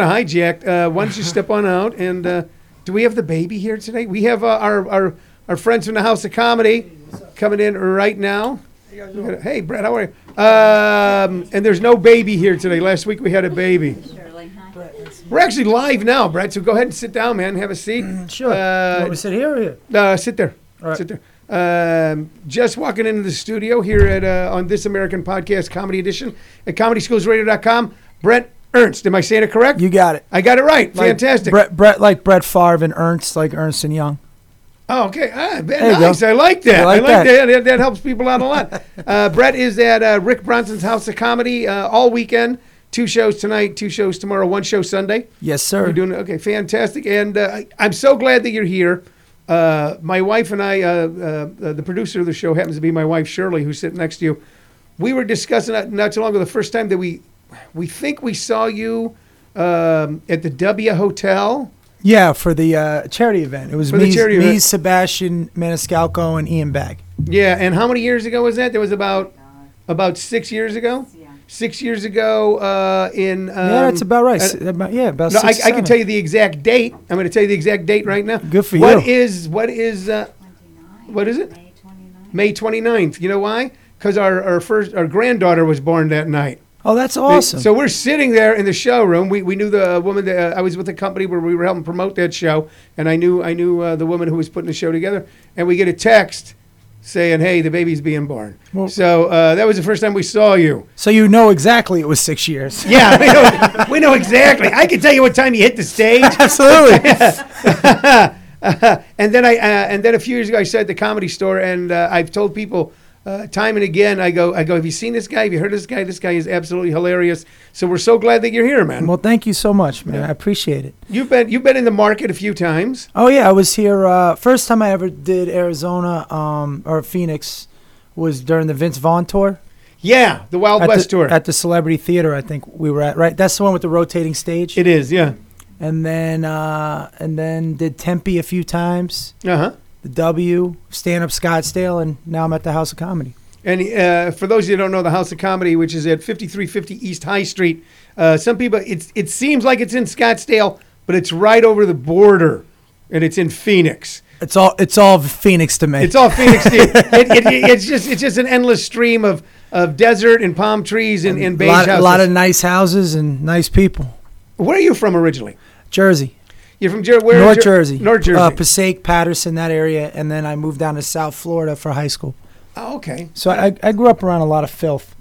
Speaking of hijacked, uh, why don't you step on out? And uh, do we have the baby here today? We have uh, our, our our friends from the House of Comedy coming in right now. Hey, Brett, how are you? Um, and there's no baby here today. Last week we had a baby. We're actually live now, Brett. So go ahead and sit down, man. Have a seat. Sure. Uh, to sit here or here? uh, sit there. All right. Sit there. Um, just walking into the studio here at uh, on This American Podcast Comedy Edition at ComedySchoolsRadio.com. Brett Ernst. Am I saying it correct? You got it. I got it right. Like Fantastic. Brett, Brett, like Brett Favre and Ernst, like Ernst and Young. Oh, okay. Ah, nice. I like that. Like I like that. that? that. That helps people out a lot. uh, Brett is at uh, Rick Bronson's House of Comedy uh, all weekend. Two shows tonight, two shows tomorrow, one show Sunday. Yes, sir. You're doing okay, fantastic, and uh, I, I'm so glad that you're here. Uh, my wife and I, uh, the producer of the show happens to be my wife Shirley, who's sitting next to you. We were discussing not, not too long ago the first time that we, we think we saw you um, at the W Hotel. yeah, for the uh, charity event. It was For the me, charity me event. Sebastian Maniscalco, and Ian Bagg. Yeah, and how many years ago was that? That was about about six years ago. Yeah. Six years ago uh, in. Um, yeah, that's about right. uh, S- about- yeah, about No, I, six, I can seven. tell you the exact date. I'm going to tell you the exact date right now. Good for What you. is what is uh, what is it? May 29. May 29th? You know why? Because our, our first our granddaughter was born that night. Oh, that's awesome. So we're sitting there in the showroom. We, we knew the woman that uh, I was with the company where we were helping promote that show, and I knew I knew uh, the woman who was putting the show together. And we get a text saying, "Hey, the baby's being born." Well- so uh, that was the first time we saw you. so you know exactly it was six years. Yeah, we know, we know exactly. I can tell you what time you hit the stage. Absolutely. and then I uh, and then a few years ago I said the comedy store, and uh, I've told people uh, time and again. I go, I go. Have you seen this guy? Have you heard this guy? This guy is absolutely hilarious. So we're so glad that you're here, man. well, thank you so much, man. I appreciate it. You've been you've been in the market a few times. Oh yeah, I was here. Uh, first time I ever did Arizona um, or Phoenix was during the Vince Vaughn tour. Yeah, the Wild at West the, tour. at the Celebrity Theater. I think we were at right. That's the one with the rotating stage. it is, yeah. and then uh, and then did Tempe a few times. Uh huh. The W, stand up Scottsdale, and now I'm at the House of Comedy. And uh, for those of you who don't know, the House of Comedy, which is at 5350 East High Street, uh, some people it's it seems like it's in Scottsdale, but it's right over the border, and it's in Phoenix. It's all it's all Phoenix to me. It's all Phoenix. it, it, it, it's just it's just an endless stream of, of desert and palm trees and, and a beige lot, a lot of nice houses and nice people. Where are you from originally? Jersey, You're from Jer- where? North Jer- Jersey, North Jersey. uh, Passaic, Paterson, that area, and then I moved down to South Florida for high school. oh, okay. So I, I grew up around a lot of filth.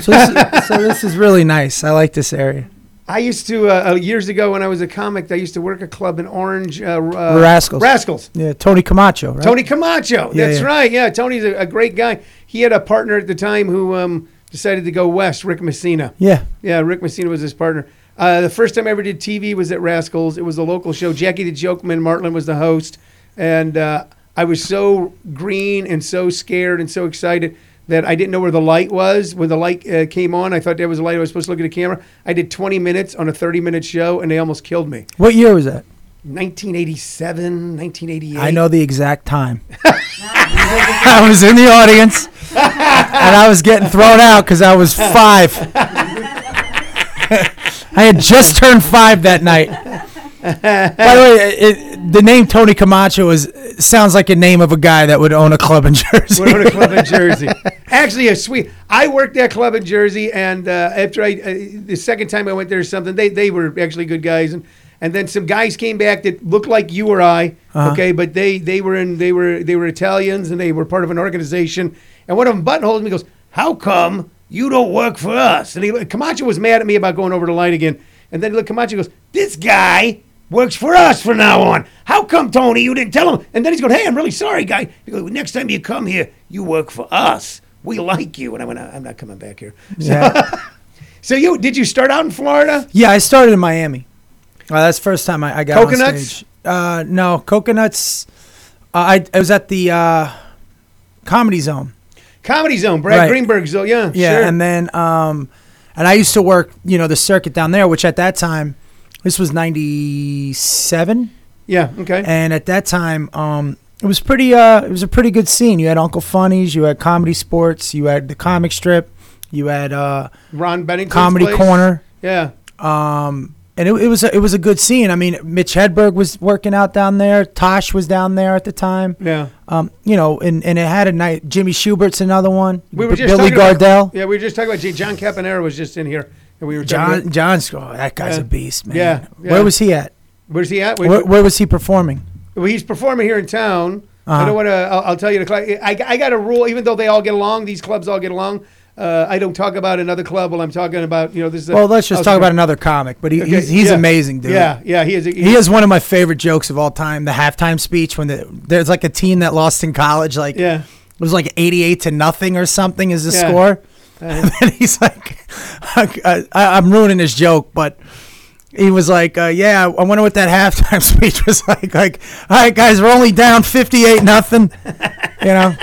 So this, is, so this is really nice. I like this area. I used to uh, uh, years ago when I was a comic. I used to work a club in Orange. Uh, uh, Rascals. Rascals. Yeah, Tony Camacho, right? Tony Camacho. Yeah, That's yeah. right. Yeah, Tony's a, a great guy. He had a partner at the time who um, decided to go west. Rick Messina. Yeah. Yeah, Rick Messina was his partner. Uh, the first time I ever did TV was at Rascals. It was a local show. Jackie the Jokeman Martling was the host, and uh, I was so green and so scared and so excited that I didn't know where the light was. When the light uh, came on, I thought there was a light. I was supposed to look at the camera. I did 20 minutes on a 30 minute show, and they almost killed me. What year was that? 1987, 1988. I know the exact time. I was in the audience, and I was getting thrown out because I was five. I had just turned five that night. By the way, it, the name Tony Camacho is sounds like a name of a guy that would own a club in Jersey. Would own a club in Jersey. Actually, a sweet. I worked that club in Jersey, and uh, after I, uh, the second time I went there, or something they they were actually good guys, and and then some guys came back that looked like you or I, Uh-huh. okay, but they they were in they were they were Italians and they were part of an organization, and one of them buttonholed me goes, "How come you don't work for us?" And he Camacho was mad at me about going over the line again, and then look, Camacho goes, "This guy." Works for us from now on. How come, Tony, you didn't tell him? And then he's going, "Hey, I'm really sorry, guy." Goes, "Next time you come here, you work for us. We like you." And I went, "I'm not coming back here." Yeah. So you did you start out in Florida? Yeah, I started in Miami. Uh, that's the first time I, I got on Coconuts? stage. Uh, no, coconuts. Uh, I, I was at the uh, Comedy Zone. Comedy Zone, Brad Right. Greenberg Zone. Yeah, Yeah, sure. and then um, and I used to work, you know, the circuit down there, which at that time, this was '97, yeah, okay. and at that time, um, it was pretty. Uh, it was a pretty good scene. You had Uncle Funnies, you had Comedy Sports, you had the comic strip, you had uh, Ron Bennington. Comedy Corner. Yeah, Um, and it, it was a, it was a good scene. I mean, Mitch Hedberg was working out down there. Tosh was down there at the time. Yeah. Um, you know, and, and it had a night. Jimmy Shubert's another one. We were B- just Billy Gardell. About, yeah, we were just talking about John Caponera was just in here, and we were John about, John's oh, that guy's Yeah. a beast, man. Yeah, yeah. Where was he at? where's he at? Wait, Where, where was he performing? Well, he's performing here in town. I Uh-huh. don't want to. I'll, I'll tell you the club. I, I got a rule. Even though they all get along, these clubs all get along. Uh, I don't talk about another club while I'm talking about. You know, this is. A, Well, let's just talk about another comic. But he, Okay, he's he's yeah. amazing, dude. Yeah, yeah, he is. a- He has one of my favorite jokes of all time. The halftime speech when the, there's like a team that lost in college, like Yeah. it was like 88 to nothing or something is the Yeah. score. Uh, and he's like, I, I'm ruining his joke, but he was like, uh, yeah, I wonder what that halftime speech was like. Like, all right, guys, we're only down 58 nothing, you know.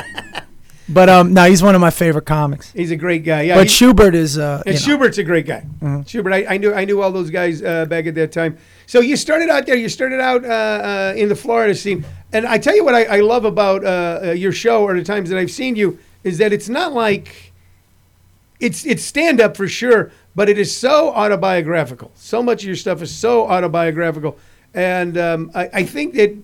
But um, no, he's one of my favorite comics. he's a great guy. Yeah, But Shubert is, uh, And you know, Shubert's a great guy. Shubert, I, I knew I knew all those guys uh, back at that time. So you started out there. You started out uh, uh, in the Florida scene, and I tell you what I, I love about uh, uh, your show or the times that I've seen you is that it's not like it's it's stand up for sure, but it is so autobiographical. So much of your stuff is so autobiographical, and um, I, I think that,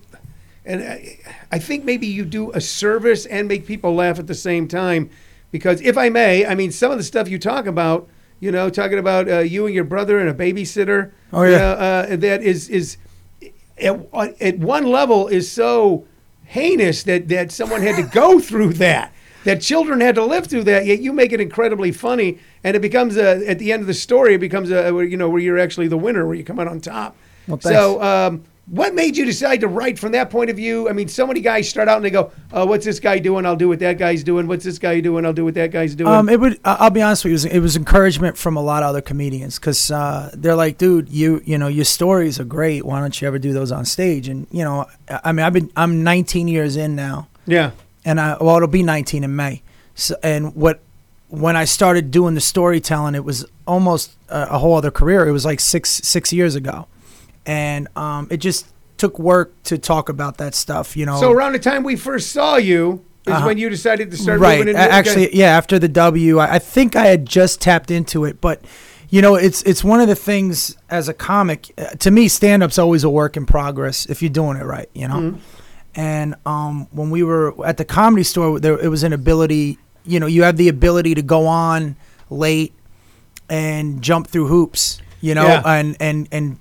and I, I think maybe you do a service and make people laugh at the same time, because if I may, I mean some of the stuff you talk about, you know, talking about uh, you and your brother and a babysitter. Oh, you yeah. know, uh, that is is at, at one level is so heinous that that someone had to go through that that children had to live through that yet you make it incredibly funny and it becomes a at the end of the story it becomes a where, you know where you're actually the winner where you come out on top Well, so um, what made you decide to write from that point of view i mean so many guys start out and they go oh what's this guy doing i'll do what that guy's doing what's this guy doing i'll do what that guy's doing Um, it would. I'll be honest with you. It was, it was encouragement from a lot of other comedians because uh, they're like, dude, you you know your stories are great. Why don't you ever do those on stage? And you know, I I mean, I've been I'm 19 years in now, yeah and I well, it'll be 19 in May. So, and what when I started doing the storytelling, it was almost a, a whole other career. It was like six six years ago, and um, it just took work to talk about that stuff. You know, so around the time we first saw you is Uh-huh. when you decided to start right. moving into Actually, yeah. After the W, I, I think I had just tapped into it, but you know, it's it's one of the things as a comic. Uh, to me, stand up's always a work in progress if you're doing it right. You know. Mm-hmm. And um, when we were at the comedy store, there it was an ability. You know, you have the ability to go on late and jump through hoops. You know, Yeah. and and and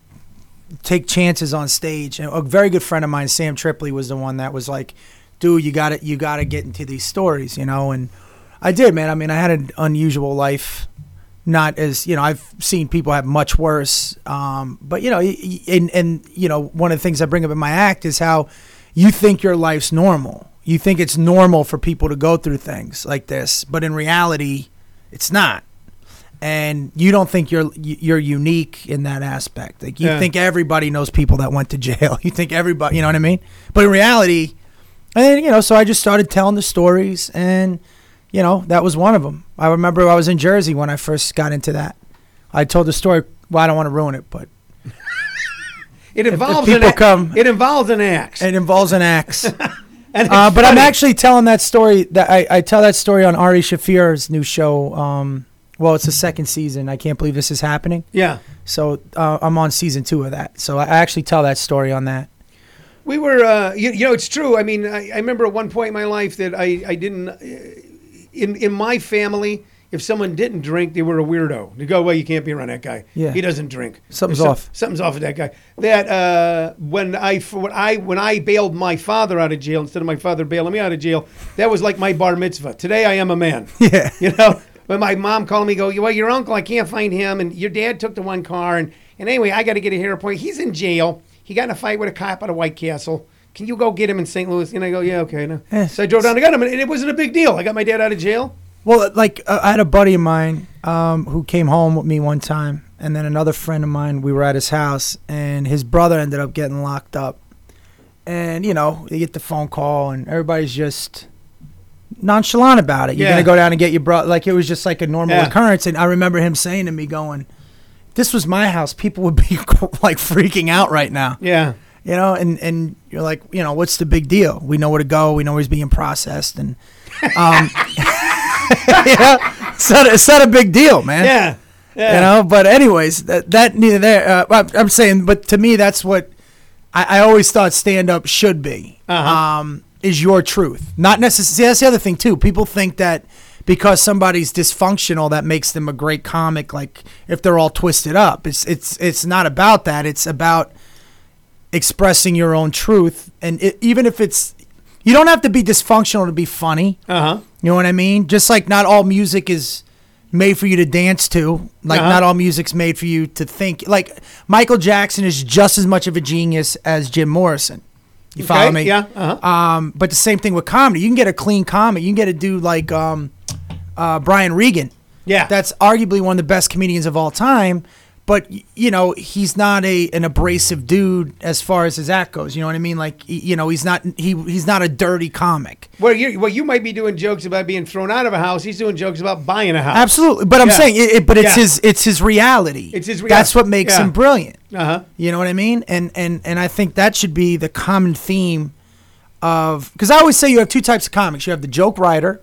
take chances on stage. And a very good friend of mine, Sam Tripoli, was the one that was like, "Dude, you got to you got to get into these stories," you know. And I did, man. I mean, I had an unusual life, not as you know. I've seen people have much worse, um, but you know, and and you know, one of the things I bring up in my act is how you think your life's normal. You think it's normal for people to go through things like this, but in reality, it's not and you don't think you're you're unique in that aspect. Like you Yeah. think everybody knows people that went to jail. You think everybody, you know what I mean? But in reality, and you know, so I just started telling the stories, and you know, that was one of them. I remember I was in Jersey when I first got into that. I told the story. Well, I don't want to ruin it, but It involves people an come- It involves an axe. it involves an axe. Uh, but I'm actually telling that story. That I, I tell that story on Ari Shaffir's new show. Um, well, it's the second season. I can't believe this is happening. yeah. So uh, I'm on season two of that. So I actually tell that story on that. We were, uh, you, you know, it's true. I mean, I, I remember at one point in my life that I, I didn't, uh, in in my family, if someone didn't drink, they were a weirdo. They go, well, you can't be around that guy. Yeah. he doesn't drink. Something's off. Something's off with that guy. That uh, when I when I when I bailed my father out of jail instead of my father bailing me out of jail, that was like my bar mitzvah. Today I am a man. Yeah. You know, when my mom called me, go, well, your uncle, I can't find him, and your dad took the one car, and and anyway, I got to get a hair point. He's in jail. He got in a fight with a cop at a White Castle. Can you go get him in St. Louis? And I go, yeah, okay. No. Eh. So I drove down to get him, and it wasn't a big deal. I got my dad out of jail. Well, like uh, I had a buddy of mine um, who came home with me one time, and then another friend of mine. We were at his house, and his brother ended up getting locked up. And you know, you get the phone call, and everybody's just nonchalant about it. You're Yeah. gonna go down and get your brother. Like it was just like a normal Yeah. occurrence. And I remember him saying to me, "Going, this was my house. People would be like freaking out right now." Yeah. you know, and and you're like, you know, what's the big deal? We know where to go. We know he's being processed, and um, yeah, it's not, it's not a big deal, man. Yeah. Yeah. You know, but anyways, that, that neither there. Uh, I'm, I'm saying, but to me, that's what I, I always thought stand up should be. Uh-huh. Um, is your truth, not necessarily. That's the other thing too. People think that because somebody's dysfunctional, that makes them a great comic. Like if they're all twisted up, it's it's it's not about that. It's about expressing your own truth, and it, even if it's you don't have to be dysfunctional to be funny. Uh huh. You know what I mean? Just like not all music is made for you to dance to. Like Uh-huh. not all music's made for you to think. Like Michael Jackson is just as much of a genius as Jim Morrison. You follow me? Yeah. Uh huh. Um, but the same thing with comedy. You can get a clean comic. You can get a dude like um, uh, Brian Regan. Yeah. That's arguably one of the best comedians of all time. But you know he's not a an abrasive dude as far as his act goes. You know what I mean? Like you know he's not he he's not a dirty comic. Well, you well, you might be doing jokes about being thrown out of a house. He's doing jokes about buying a house. Absolutely, but I'm Yeah. saying, it, it, but it's Yeah. his, it's his reality. It's his reality. That's what makes Yeah. him brilliant. Uh huh. You know what I mean? And and and I think that should be the common theme of because I always say you have two types of comics. You have the joke writer,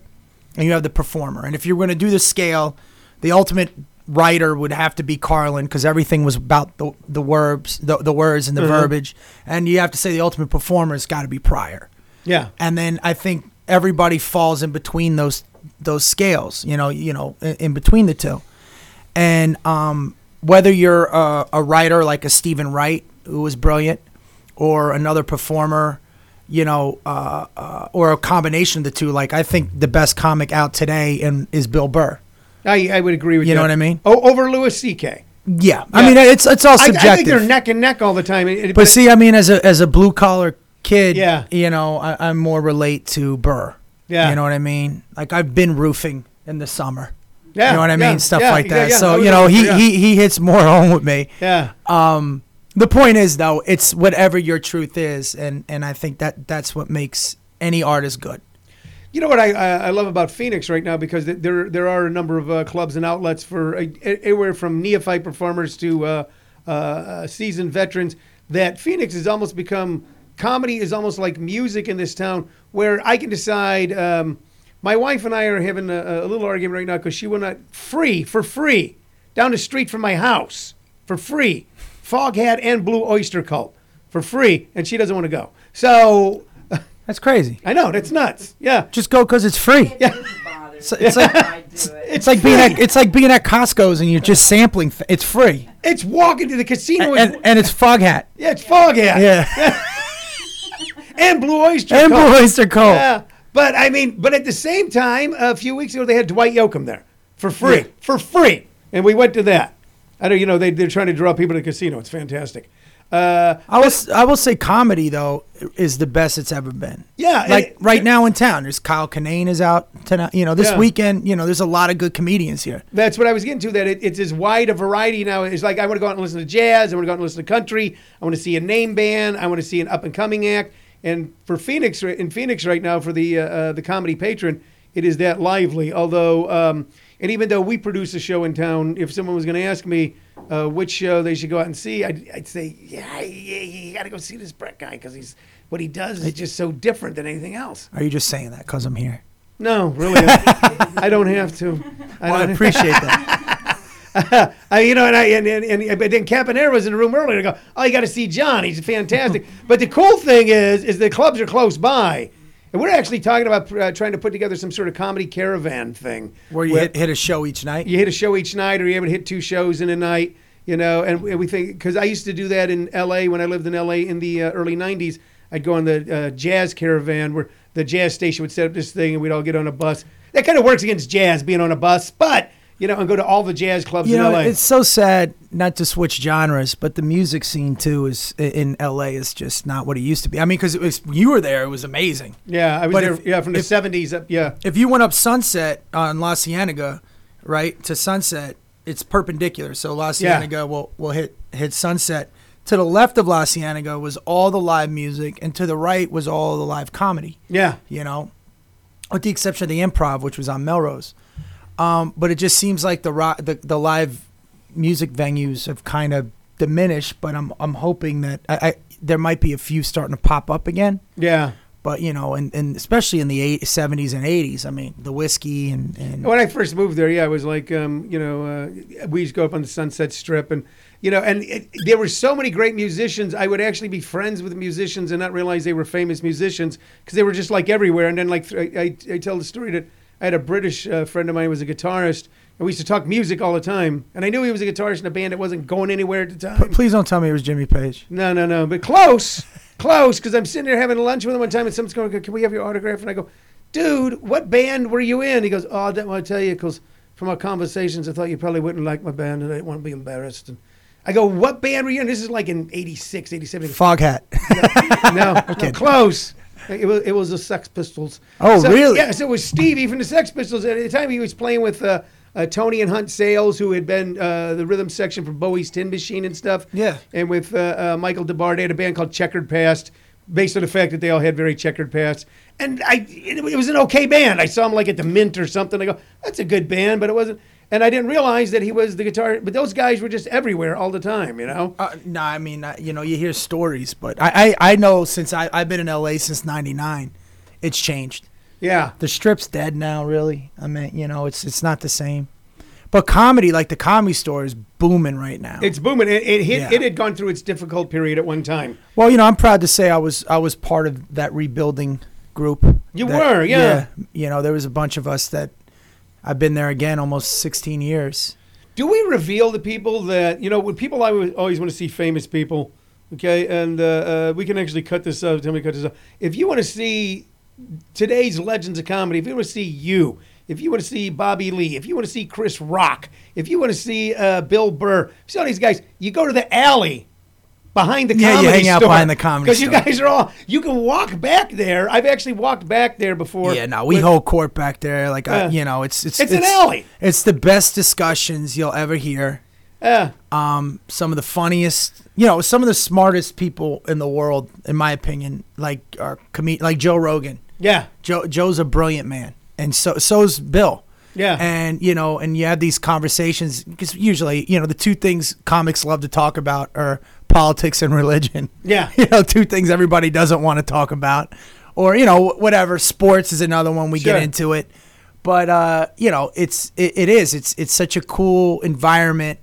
and you have the performer. And if you're going to do the scale, the ultimate writer would have to be Carlin because everything was about the the verbs, the, the words, and the Uh-huh. verbiage. And you have to say the ultimate performer has got to be Pryor Yeah. and then I think everybody falls in between those those scales. You know, you know, in, in between the two, and um, whether you're a, a writer like a Steven Wright, who was brilliant, or another performer, you know, uh, uh, or a combination of the two. Like I think the best comic out today and is Bill Burr. I, I would agree with You You know what I mean? Oh, over Louis C.K. Yeah, I Yeah. mean it's it's all I, subjective. I think they're neck and neck all the time. It- it- but see, I mean, as a as a blue collar kid, Yeah. you know, I, I more relate to Burr. Yeah. you know what I mean. Like I've been roofing in the summer. yeah, you know what I mean, yeah, stuff yeah, like yeah, that. yeah. I so was you know, he, yeah. he he hits more home with me. Yeah. Um, the point is though, it's whatever your truth is, and and I think that that's what makes any artist good. You know what I, I love about Phoenix right now because there there are a number of uh, clubs and outlets for uh, anywhere from neophyte performers to uh, uh, uh, seasoned veterans. That Phoenix has almost become comedy is almost like music in this town, where I can decide. Um, my wife and I are having a, a little argument right now because she will not free for free down the street from my house for free, Foghat and Blue Oyster Cult for free, and she doesn't want to go. So That's crazy. I know that's nuts. Yeah. Just go because it's free. Yeah. It's, it's like I it. it's like being at it's like being at Costco's and you're just sampling. Th- it's free, It's walking to the casino. and, and, and it's Foghat. yeah, it's Foghat. Yeah, And Blue Oyster and Cult. Blue Oyster Cult. Yeah. But I mean, but at the same time, a few weeks ago they had Dwight Yoakam there for free. Yeah. For free. And we went to that. I know, you know, they, they're trying to draw people to the casino. It's fantastic. Uh, I will I will say comedy though is the best it's ever been. yeah. Like and- right now in town, there's Kyle Kinane is out tonight. You know, this Yeah. weekend, you know, there's a lot of good comedians here. That's what I was getting to. That it, it's as wide a variety now. It's like I want to go out and listen to jazz. I want to go out and listen to country. I want to see a name band. I want to see an up and coming act. And for Phoenix, in Phoenix right now, for the uh, uh, the comedy patron, it is that lively. Although, um, and even though we produce a show in town, if someone was going to ask me uh, which show they should go out and see, I'd, I'd say, yeah, yeah, you got to go see this Brett guy because he's what he does is just so different than anything else. Are you just saying that because I'm here? No, really, I don't have to. I Well, I appreciate that. I, you know, and I and, and, and but then Caponera was in the room earlier. I go, oh, you got to see John. He's fantastic. but the cool thing is, is the clubs are close by, and we're actually talking about uh, trying to put together some sort of comedy caravan thing Where you hit, hit a show each night. you hit a show each night, or you're able to hit two shows in a night. You know, and, and we think because I used to do that in L.A. when I lived in L.A. in the uh, early '90s. I'd go on the uh, jazz caravan where the jazz station would set up this thing, and we'd all get on a bus. That kind of works against jazz being on a bus, but you know, and go to all the jazz clubs You in know, L.A. it's so sad not to switch genres, but the music scene too is in LA is just not what it used to be. I mean, because it was you were there, it was amazing. Yeah, I was But there. if- yeah, from the seventies up. Yeah, If you went up Sunset on La Cienega, right to Sunset, it's perpendicular. So La Yeah. Cienega will will hit hit Sunset. To the left of La Cienega was all the live music, and to the right was all the live comedy. yeah, you know, with the exception of the improv, which was on Melrose. Um, but it just seems like the, the the live music venues have kind of diminished. But I'm I'm hoping that I, I there might be a few starting to pop up again. yeah. But you know, and, and especially in the eight, 70s and 80s, I mean, the whiskey and, and When I first moved there, yeah, it was like, um, you know, uh, we used to go up on the Sunset Strip, and you know, and it, there were so many great musicians. I would actually be friends with musicians and not realize they were famous musicians because they were just like everywhere. And then, like, I, I, I tell the story that I had a British uh, friend of mine who was a guitarist, and we used to talk music all the time. And I knew he was a guitarist in a band that wasn't going anywhere at the time. please don't tell me it was Jimmy Page. No, no, no. But close, close. Because I'm sitting there having lunch with him one time, and someone's going, "Can we have your autograph?" And I go, "Dude, what band were you in?" He goes, "Oh, I didn't want to tell you because from our conversations, I thought you probably wouldn't like my band, and I didn't want to be embarrassed." And I go, "What band were you in?" This is like in '86, '87. Foghat. No, no, close. It was, it was the Sex Pistols. Oh, So- really? Yeah, so it was Stevie from the Sex Pistols. At the time, he was playing with uh, uh, Tony and Hunt Sales, who had been uh, the rhythm section for Bowie's Tin Machine and stuff. Yeah. And with uh, uh, Michael Des Barres, they had a band called Checkered Past, based on the fact that they all had very checkered pasts. And I, it, it was an okay band. I saw him like at the Mint or something. I go, that's a good band, but it wasn't. And I didn't realize that he was the guitar. But those guys were just everywhere all the time, you know. Uh, no, I mean, uh, you know, you hear stories, but I, I, I know since I, I've been in LA since '99, it's changed. Yeah. The strip's dead now, really. I mean, you know, it's it's not the same. But comedy, like the comedy store, is booming right now. It's booming. It, it hit. Yeah. It had gone through its difficult period at one time. well, you know, I'm proud to say I was I was part of that rebuilding group. You That- were, yeah. yeah. You know, there was a bunch of us that I've been there again almost 16 years. Do we reveal to people that you know when people always, always want to see famous people, okay? And uh, uh, we can actually cut this up. Tell me, cut this up. If you want to see today's legends of comedy, if you want to see you, if you want to see Bobby Lee, if you want to see Chris Rock, if you want to see uh, Bill Burr, see all these guys, you go to the alley behind the Yeah, you comedy hang out behind the comedy because you guys are all. You can walk back there. I've actually walked back there before. Yeah, no, we with- hold court back there. Like, I, Yeah. you know, it's it's It's an alley. It's the best discussions you'll ever hear. Yeah. um, some of the funniest, you know, some of the smartest people in the world, in my opinion, like are com- like Joe Rogan. yeah. Joe Joe's a brilliant man, and so so's Bill. Yeah. And you know, and you have these conversations because usually, you know, the two things comics love to talk about are politics and religion. Yeah. You know, two things everybody doesn't want to talk about, or you know, whatever. Sports is another one we Sure. get into it, but uh, you know, it's it, it is it's it's such a cool environment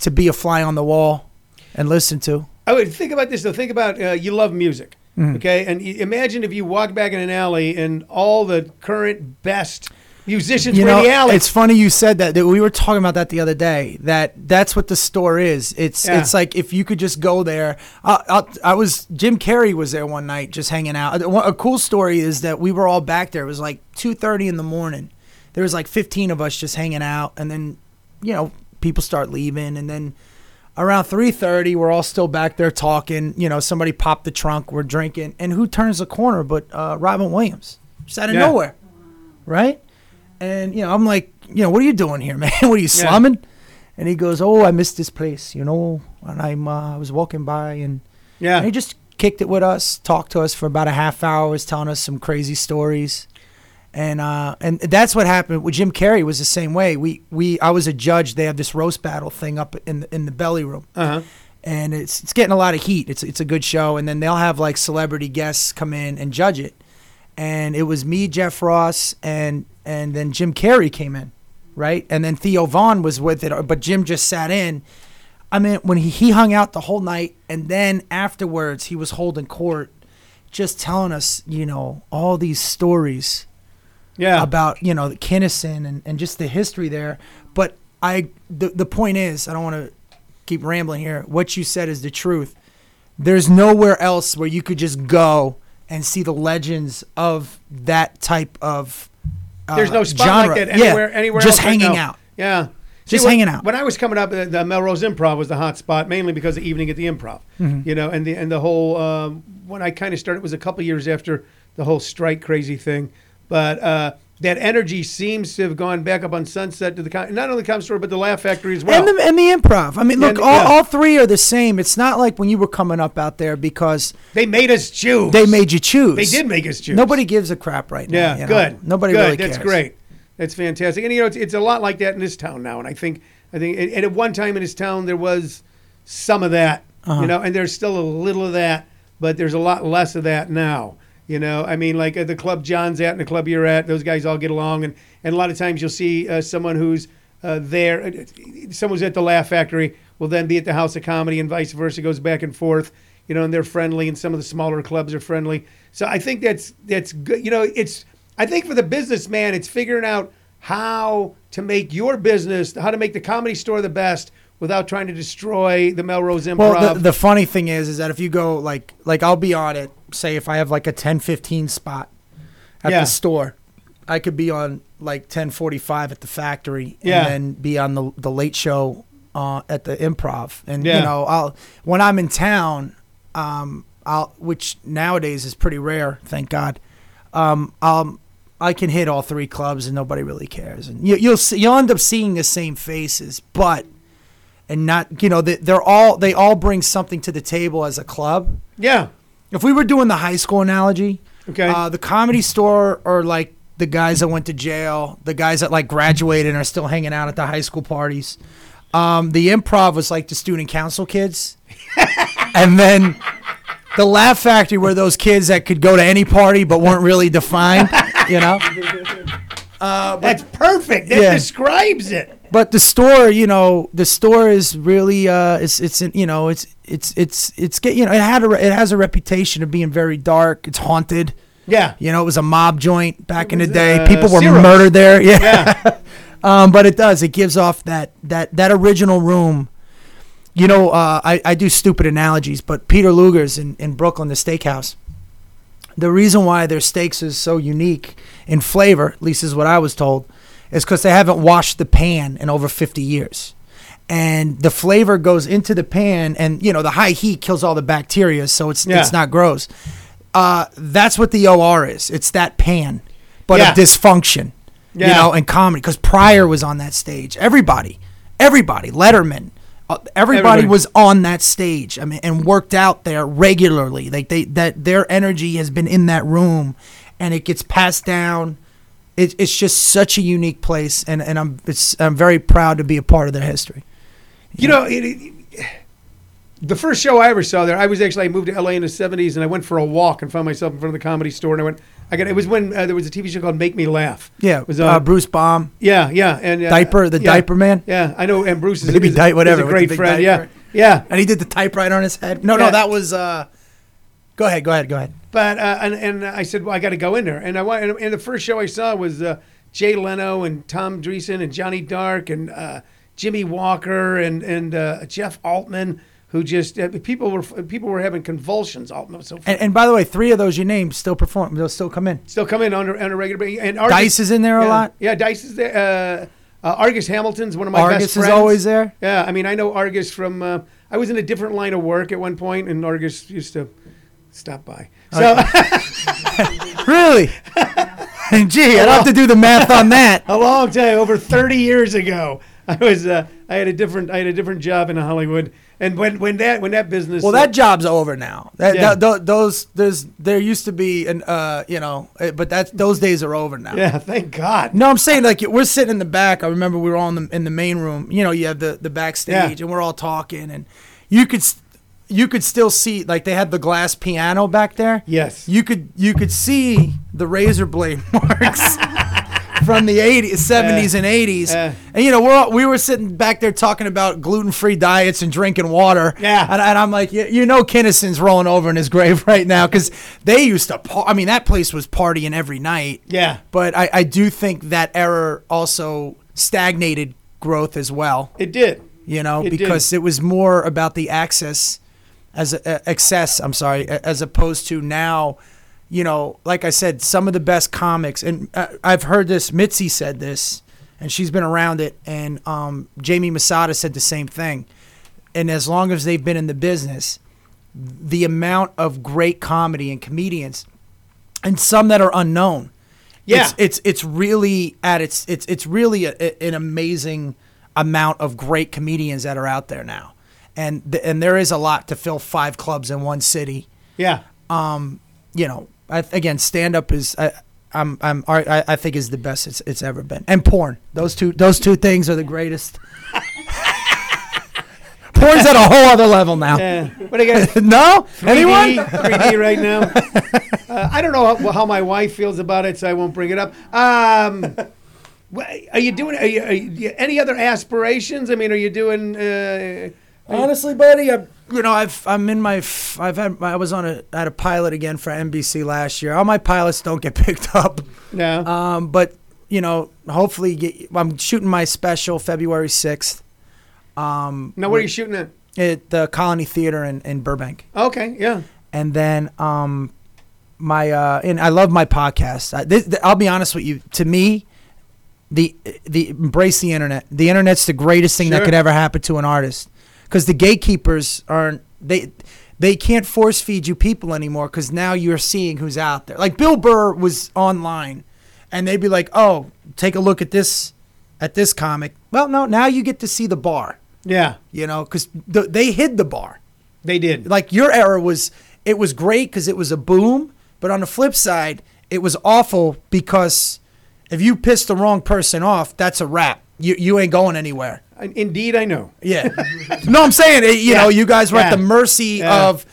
to be a fly on the wall and listen to. I would think about this though. Think about uh, you love music, Mm-hmm. okay? And imagine if you walk back in an alley and all the current best musicians You were know, in the alley. it's funny you said that, that. We were talking about that the other day. That that's what the store is. It's Yeah. it's like if you could just go there. I, I, I was Jim Carrey was there one night just hanging out. A, a cool story is that we were all back there. It was like two thirty in the morning. There was like fifteen of us just hanging out, and then you know people start leaving, and then around 3.30 we're all still back there talking. You know somebody popped the trunk we're drinking. And who turns the corner but uh, robin williams? Just out of Yeah. nowhere. Right? And you know i'm like you know what are you doing here man? What are you Yeah. slumming? And he goes oh i missed this place you know and i'm uh, i was walking by and, yeah, and he just kicked it with us talked to us for about a half hour was telling us some crazy stories and uh, and that's what happened with Jim Carrey was the same way. We we I was a judge. They have this roast battle thing up in the, in the belly room, uh-huh. and it's it's getting a lot of heat. It's it's a good show, and then they'll have like celebrity guests come in and judge it. And it was me, Jeff Ross, and and then Jim Carrey came in, right? And then Theo Von was with it, but Jim just sat in. I mean, when he, he hung out the whole night, and then afterwards he was holding court, just telling us, you know, all these stories yeah. about you know the Kinison and, and just the history there. But I the the point is I don't want to keep rambling here. What you said is the truth. There's nowhere else where you could just go and see the legends of that type of. Uh, There's no spot genre. like that Yeah, anywhere. anywhere Just else hanging out. Yeah. Just when- hanging out. When I was coming up, uh, the Melrose Improv was the hot spot, mainly because of evening at the Improv. Mm-hmm. You know, and the and the whole um, when I kind of started was a couple years after the whole strike crazy thing, but uh, that energy seems to have gone back up on Sunset to the com- not only the comedy store but the Laugh Factory as well. and the and the improv. I mean, look, And- all, yeah. all three are the same. It's not like when you were coming up out there because they made us choose. they made you choose. They did make us choose. Nobody gives a crap right now. Yeah, you know? good. Nobody good. really That's cares. great. That's fantastic. And you know, it's, it's a lot like that in this town now. And I think, I think, and at one time in this town there was some of that. Uh-huh. You know, and there's still a little of that, but there's a lot less of that now. You know, I mean, like uh, the club John's at and the club you're at, those guys all get along, and and a lot of times you'll see uh, someone who's uh, there, uh, someone who's at the Laugh Factory will then be at the House of Comedy, and vice versa, goes back and forth. You know, and they're friendly, and some of the smaller clubs are friendly. So I think that's that's good. You know, it's I think for the businessman, it's figuring out how to make your business, how to make the comedy store the best without trying to destroy the Melrose Improv. Well, the, the funny thing is, is that if you go like, like I'll be on it. Say if I have like a ten fifteen spot at Yeah. the store, I could be on like ten forty five at the factory, and Yeah. then be on the the late show uh, at the improv. And Yeah. you know, I'll when I'm in town, um, I'll which nowadays is pretty rare, thank God. Um, um, I can hit all three clubs and nobody really cares, and you, you'll see, you'll end up seeing the same faces, but and not you know they, they're all they all bring something to the table as a club. yeah. If we were doing the high school analogy, Okay. uh, the comedy store or like the guys that went to jail, the guys that like graduated and are still hanging out at the high school parties. Um, the improv was like the student council kids, and then the Laugh Factory were those kids that could go to any party but weren't really defined, you know. That's perfect. That Yeah. describes it. But the store, you know, the store is really, uh, it's, it's, you know, it's, it's, it's, it's, get, you know, it had a, it has a reputation of being very dark. It's haunted. Yeah. You know, it was a mob joint back in the day. uh, People were murdered there. Yeah. Yeah. um, but it does. It gives off that that that original room. You know, uh, I I do stupid analogies, but Peter Luger's in in Brooklyn, the steakhouse. The reason why their steaks is so unique in flavor, at least is what I was told, is because they haven't washed the pan in over 50 years. And the flavor goes into the pan, and you know the high heat kills all the bacteria, so it's Yeah. it's not gross. Uh, that's what the OR is. It's that pan, but Yeah. of dysfunction. You know, and comedy because Pryor was on that stage. Everybody, everybody, Letterman, uh, everybody Everybody. was on that stage. I mean, and worked out there regularly. Like they that their energy has been in that room, and it gets passed down. It, it's just such a unique place, and, and I'm it's I'm very proud to be a part of their history. You know, it, it, the first show I ever saw there, I was actually I moved to LA in the '70s, and I went for a walk and found myself in front of the comedy store, and I went. I got. It was when uh, there was a TV show called Make Me Laugh. Yeah, It was uh, on- Bruce Baum, Yeah, yeah, and uh, diaper, the yeah, diaper man, Yeah, I know. And Bruce is, Baby is, Di- is whatever, a great friend. diaper. Yeah, yeah. and he did the typewriter on his head. No, Yeah. no, that was. uh Go ahead, go ahead, go ahead. But uh, and and I said, well, I got to go in there, and I went. And, and the first show I saw was uh, Jay Leno and Tom Dreesen and Johnny Dark and uh, Jimmie Walker and and uh, Jeff Altman, who just uh, people were people were having convulsions. Altman was so. And, and by the way, three of those you named still perform. They'll still come in. still come in on a, on a regular basis. And Argus, Dice is in there a yeah, lot. Yeah, Dice is there. Uh, uh, Argus Hamilton's one of my Argus best is always there. Yeah, I mean, I know Argus from. Uh, I was in a different line of work at one point, and Argus used to stop by. So Really? And gee, I'd have to do the math on that. a long time, over thirty years ago, I was. Uh, I had a different. I had a different job in Hollywood, and when when that when that business. Well, that job's over now. That, Yeah. that- tho- those there's there used to be an uh you know, eh, but that those days are over now. Yeah, thank God. No, I'm saying like we're sitting in the back. I remember we were all in the in the main room. You know, you have the the backstage, Yeah. and we're all talking, and you could you could still see like they had the glass piano back there. Yes. you could you could see the razor blade marks from the 80s 70s and 80s Yeah. and you know we're all, we were sitting back there talking about gluten-free diets and drinking water Yeah. and, and i'm like you, you know kinison's rolling over in his grave right now because they used to par- i mean that place was partying every night Yeah. but I, I do think that error also stagnated growth as well It did. you know, It did. because it was more about the access as a, uh, excess. I'm sorry, as opposed to now, you know, like I said, some of the best comics, and uh, I've heard this. Mitzi said this, and she's been around it, and um, Jamie Masada said the same thing. And as long as they've been in the business, the amount of great comedy and comedians, and some that are unknown. Yeah. It's it's, it's really at its it's it's really a, a- an amazing amount of great comedians that are out there now, and th- and there is a lot to fill five clubs in one city. Yeah. Um, You know, I, again, stand up is I, I'm I'm I, I think is the best it's it's ever been, and porn. Those two those two things are the greatest. Porn's at a whole other level now. Yeah. What do you got? no? 3D, Anyone? 3D right now. Uh, I don't know how, how my wife feels about it, so I won't bring it up. Um, are you doing? Are you, are you, any other aspirations? I mean, are you doing? Uh, Honestly, buddy, I, you know, I've I'm in my I've had I was on a at a pilot again for NBC last year. All my pilots don't get picked up, no. um, but you know, hopefully, get, I'm shooting my special February sixth um, now, where are you shooting at? at the Colony Theater in, in Burbank, Okay, yeah. and then um, my uh, and I love my podcast. I, this, I'll be honest with you. To me, the the embrace the internet. The internet's the greatest thing that could ever happen to an artist because the gatekeepers aren't they they can't force feed you people anymore because now you're seeing who's out there. Like Bill Burr was online, and they'd be like, "Oh, take a look at this at this comic." Well, no, now you get to see the bar. Yeah, You know, because the, they hid the bar they did. like your era was it was great because it was a boom but on the flip side it was awful because if you piss the wrong person off that's a wrap you, you ain't going anywhere Indeed, I know. yeah no i'm saying eh, you Yeah. know you guys were at the mercy Yeah. of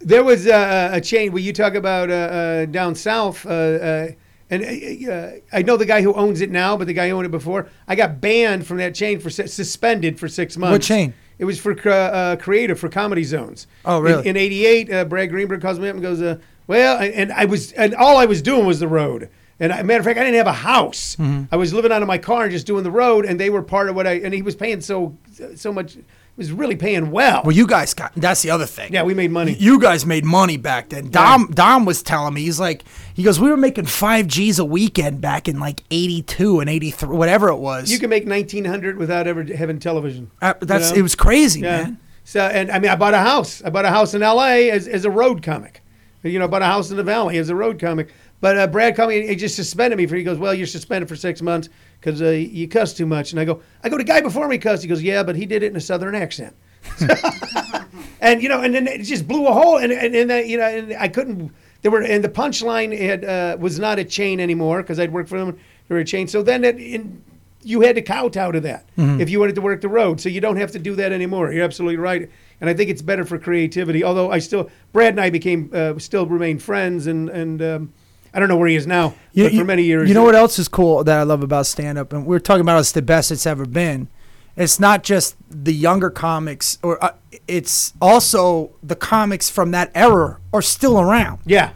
There was uh, a chain where you talk about uh, uh, down south, uh, uh, and uh, uh, I know the guy who owns it now, but the guy who owned it before. I got banned from that chain for suspended for six months. What chain? It was for uh, uh, creative for comedy zones. Oh, In- really? In '88, uh, Brad Greenberg calls me up and goes, uh, "Well," and I was, and all I was doing was the road. And I, matter of fact, I didn't have a house. Mm-hmm. I was living out of my car and just doing the road, and they were part of what I. And he was paying so so much. He was really paying well. well you guys got that's the other thing yeah, we made money. you guys made money back then. Dom Dom was telling me he's like he goes we were making five G's a weekend back in like eighty two and eighty three whatever it was. You can make nineteen hundred without ever having television. Uh, that's you know? it was crazy, Yeah. man. So and I mean, I bought a house. I bought a house in L.A. as, as a road comic. You know, I bought a house in the Valley as a road comic. But uh, Brad called me. and He just suspended me for. He goes, "Well, you're suspended for six months because uh, you cuss too much." And I go, "I go. The guy before me cussed." He goes, "Yeah, but he did it in a southern accent." and you know, and then it just blew a hole. And and, and uh, you know, and I couldn't. There were and the punchline had uh, was not a chain anymore because I'd worked for them. They were a chain. So then it, in, you had to kowtow to that if you wanted to work the road. So you don't have to do that anymore. You're absolutely right. And I think it's better for creativity. Although I still, Brad and I became uh, still remain friends, and and um, I don't know where he is now, You- but you- for many years. You know what else is cool that I love about stand up? And we're talking about it's the best it's ever been. It's not just the younger comics, or uh, it's also the comics from that era are still around. Yeah,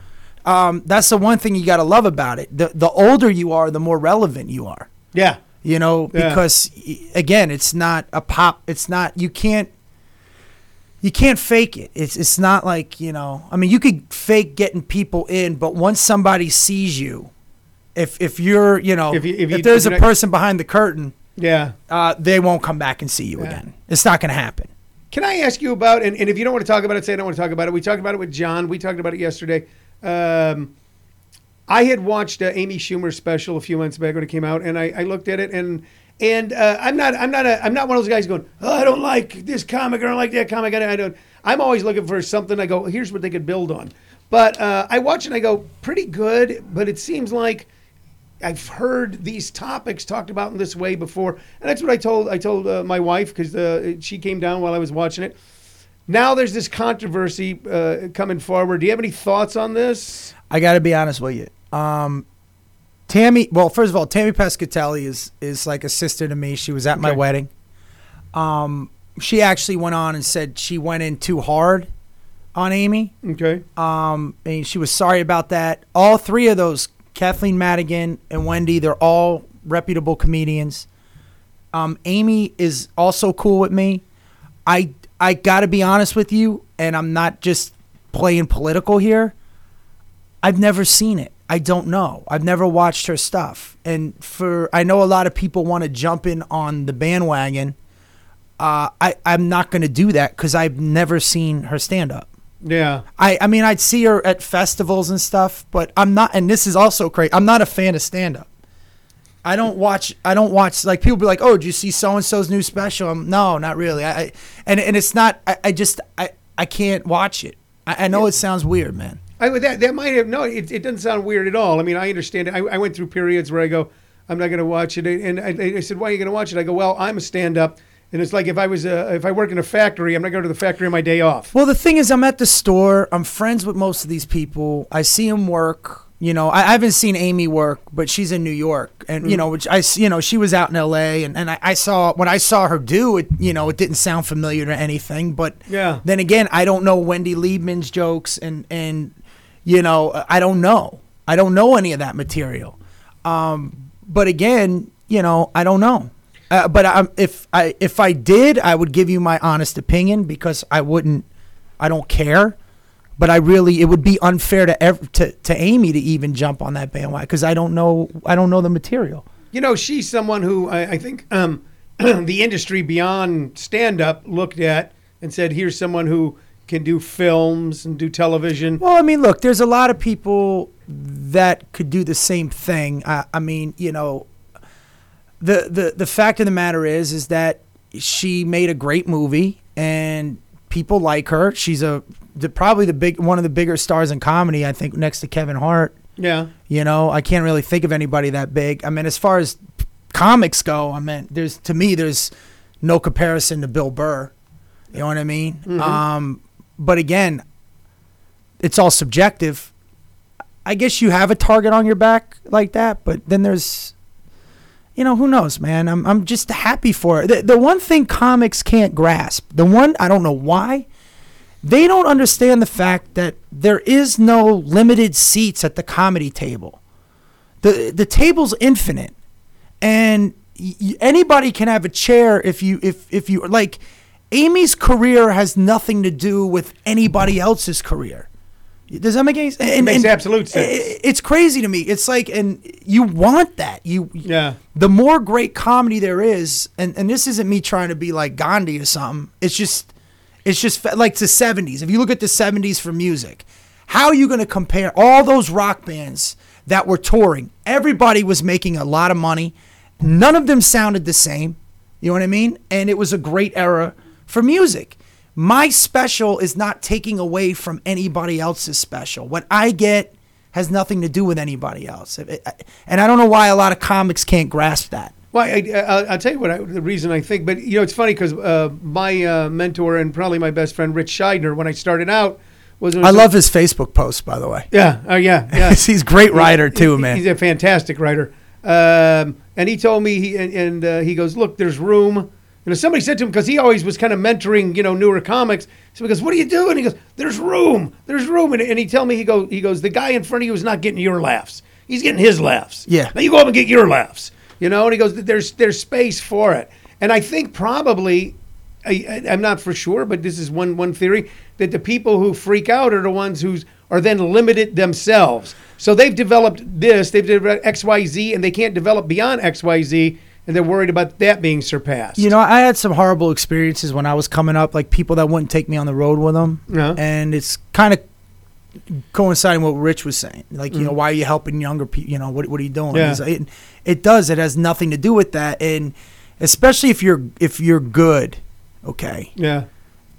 Um, that's the one thing you got to love about it. The the older you are, the more relevant you are. yeah, You know, Yeah. because again, it's not a pop. It's not you can't you can't fake it. It's it's not like you know. I mean, you could fake getting people in, but once somebody sees you, if if you're you know If if, you- if there's if a person behind the curtain, yeah. uh, they won't come back and see you Yeah. again. It's not going to happen. Can I ask you about, and, and if you don't want to talk about it, say I don't want to talk about it. We talked about it with John. We talked about it yesterday. Um, I had watched uh, Amy Schumer's special a few months back when it came out, and I, I looked at it, and and uh, I'm not I'm not a I'm not one of those guys going, oh, I don't like this comic, or I don't like that comic. I, don't. I'm always looking for something. I go, here's what they could build on. But uh, I watch and I go, pretty good. But it seems like I've heard these topics talked about in this way before, and that's what I told I told uh, my wife because uh, she came down while I was watching it. Now there's this controversy uh, coming forward. Do you have any thoughts on this? I got to be honest with you. Um, Tammy, well, first of all, Tammy Pescatelli is is like a sister to me. She was at my Okay. wedding. Um, she actually went on and said she went in too hard on Amy. Okay. Um, and she was sorry about that. All three of those, Kathleen Madigan and Wendy, they're all reputable comedians. Um, Amy is also cool with me. I I gotta be honest with you, and I'm not just playing political here. I've never seen it. I don't know. I've never watched her stuff, and for I know a lot of people want to jump in on the bandwagon. Uh, I I'm not gonna do that because I've never seen her stand up. Yeah. I, I mean, I'd see her at festivals and stuff, but I'm not. And this is also crazy. I'm not a fan of stand up. I don't watch. I don't watch. Like people be like, "Oh, did you see so and so's new special?" I'm, no, not really. I, I and and it's not. I, I just I I can't watch it. I, I know it sounds weird, man. I would that that might have no. It, it doesn't sound weird at all. I mean, I understand it. I, I went through periods where I go, I'm not going to watch it, and I, I said, Why are you going to watch it? I go, Well, I'm a stand up, And it's like if I was uh, if I work in a factory, I'm not going to the factory on my day off. Well, the thing is, I'm at the store. I'm friends with most of these people. I see them work. You know, I, I haven't seen Amy work, but she's in New York, and you know, which I, you know, she was out in L.A. and, and I, I saw when I saw her do it. You know, it didn't sound familiar to anything, but Yeah. Then again, I don't know Wendy Liebman's jokes, and and you know, I don't know. I don't know any of that material. Um, but again, you know, I don't know. Uh, but I, if I if I did, I would give you my honest opinion because I wouldn't. I don't care. But I really, it would be unfair to to to Amy to even jump on that bandwagon because I don't know. I don't know the material. You know, she's someone who I, I think um, the industry beyond stand up looked at and said, here's someone who can do films and do television. Well, I mean, look, there's a lot of people that could do the same thing. I, I mean, you know, the, the the fact of the matter is, is that she made a great movie and people like her. She's a the, probably the big one of the bigger stars in comedy. I think next to Kevin Hart. Yeah. You know, I can't really think of anybody that big. I mean, as far as comics go, I mean, there's to me, there's no comparison to Bill Burr. You know what I mean? Um, but again, it's all subjective. I guess you have a target on your back like that, but then there's, you know, who knows, man? I'm I'm just happy for it. The, the one thing comics can't grasp, the one I don't know why, they don't understand the fact that there is no limited seats at the comedy table. the The table's infinite, and y- anybody can have a chair if you if if you like. Amy's career has nothing to do with anybody else's career. Does that make any sense? And, makes and absolute sense. It's crazy to me. It's like, and you want that. You Yeah. the more great comedy there is, and, and this isn't me trying to be like Gandhi or something. It's just, it's just like the '70s. If you look at the '70s for music, how are you going to compare all those rock bands that were touring? Everybody was making a lot of money. None of them sounded the same. You know what I mean? And it was a great era for music. My special is not taking away from anybody else's special. What I get has nothing to do with anybody else. And I don't know why a lot of comics can't grasp that. Well, I, I, I'll- I'll tell you what I, the reason I think, but you know, it's funny because uh, my uh, mentor and probably my best friend, Rich Shydner, when I started out, was I love his Facebook posts, by the way. Yeah, oh yeah, yeah. He's a great writer too, man. He's a fantastic writer. Um, and he told me, he, and, and uh, he goes, look, there's room. You know, somebody said to him because he always was kind of mentoring, you know, newer comics. So he goes, "What are you doing?" He goes, "There's room. There's room." And, and he tell me, he go, he goes, "The guy in front of you is not getting your laughs. He's getting his laughs. Yeah. Now you go up and get your laughs. You know." And he goes, "There's there's space for it." And I think probably, I, I'm not for sure, but this is one one theory that the people who freak out are the ones who's are then limited themselves. So they've developed this, they've developed X, Y, Z, and they can't develop beyond X, Y, Z, and they're worried about that being surpassed. You know, I had some horrible experiences when I was coming up, like people that wouldn't take me on the road with them. Yeah. And it's kind of coinciding with what Rich was saying. Like, you know, why are you helping younger people? You know, what, what are you doing? Mm. Yeah. It, it does. It has nothing to do with that. And especially if you're if you're good, okay. yeah.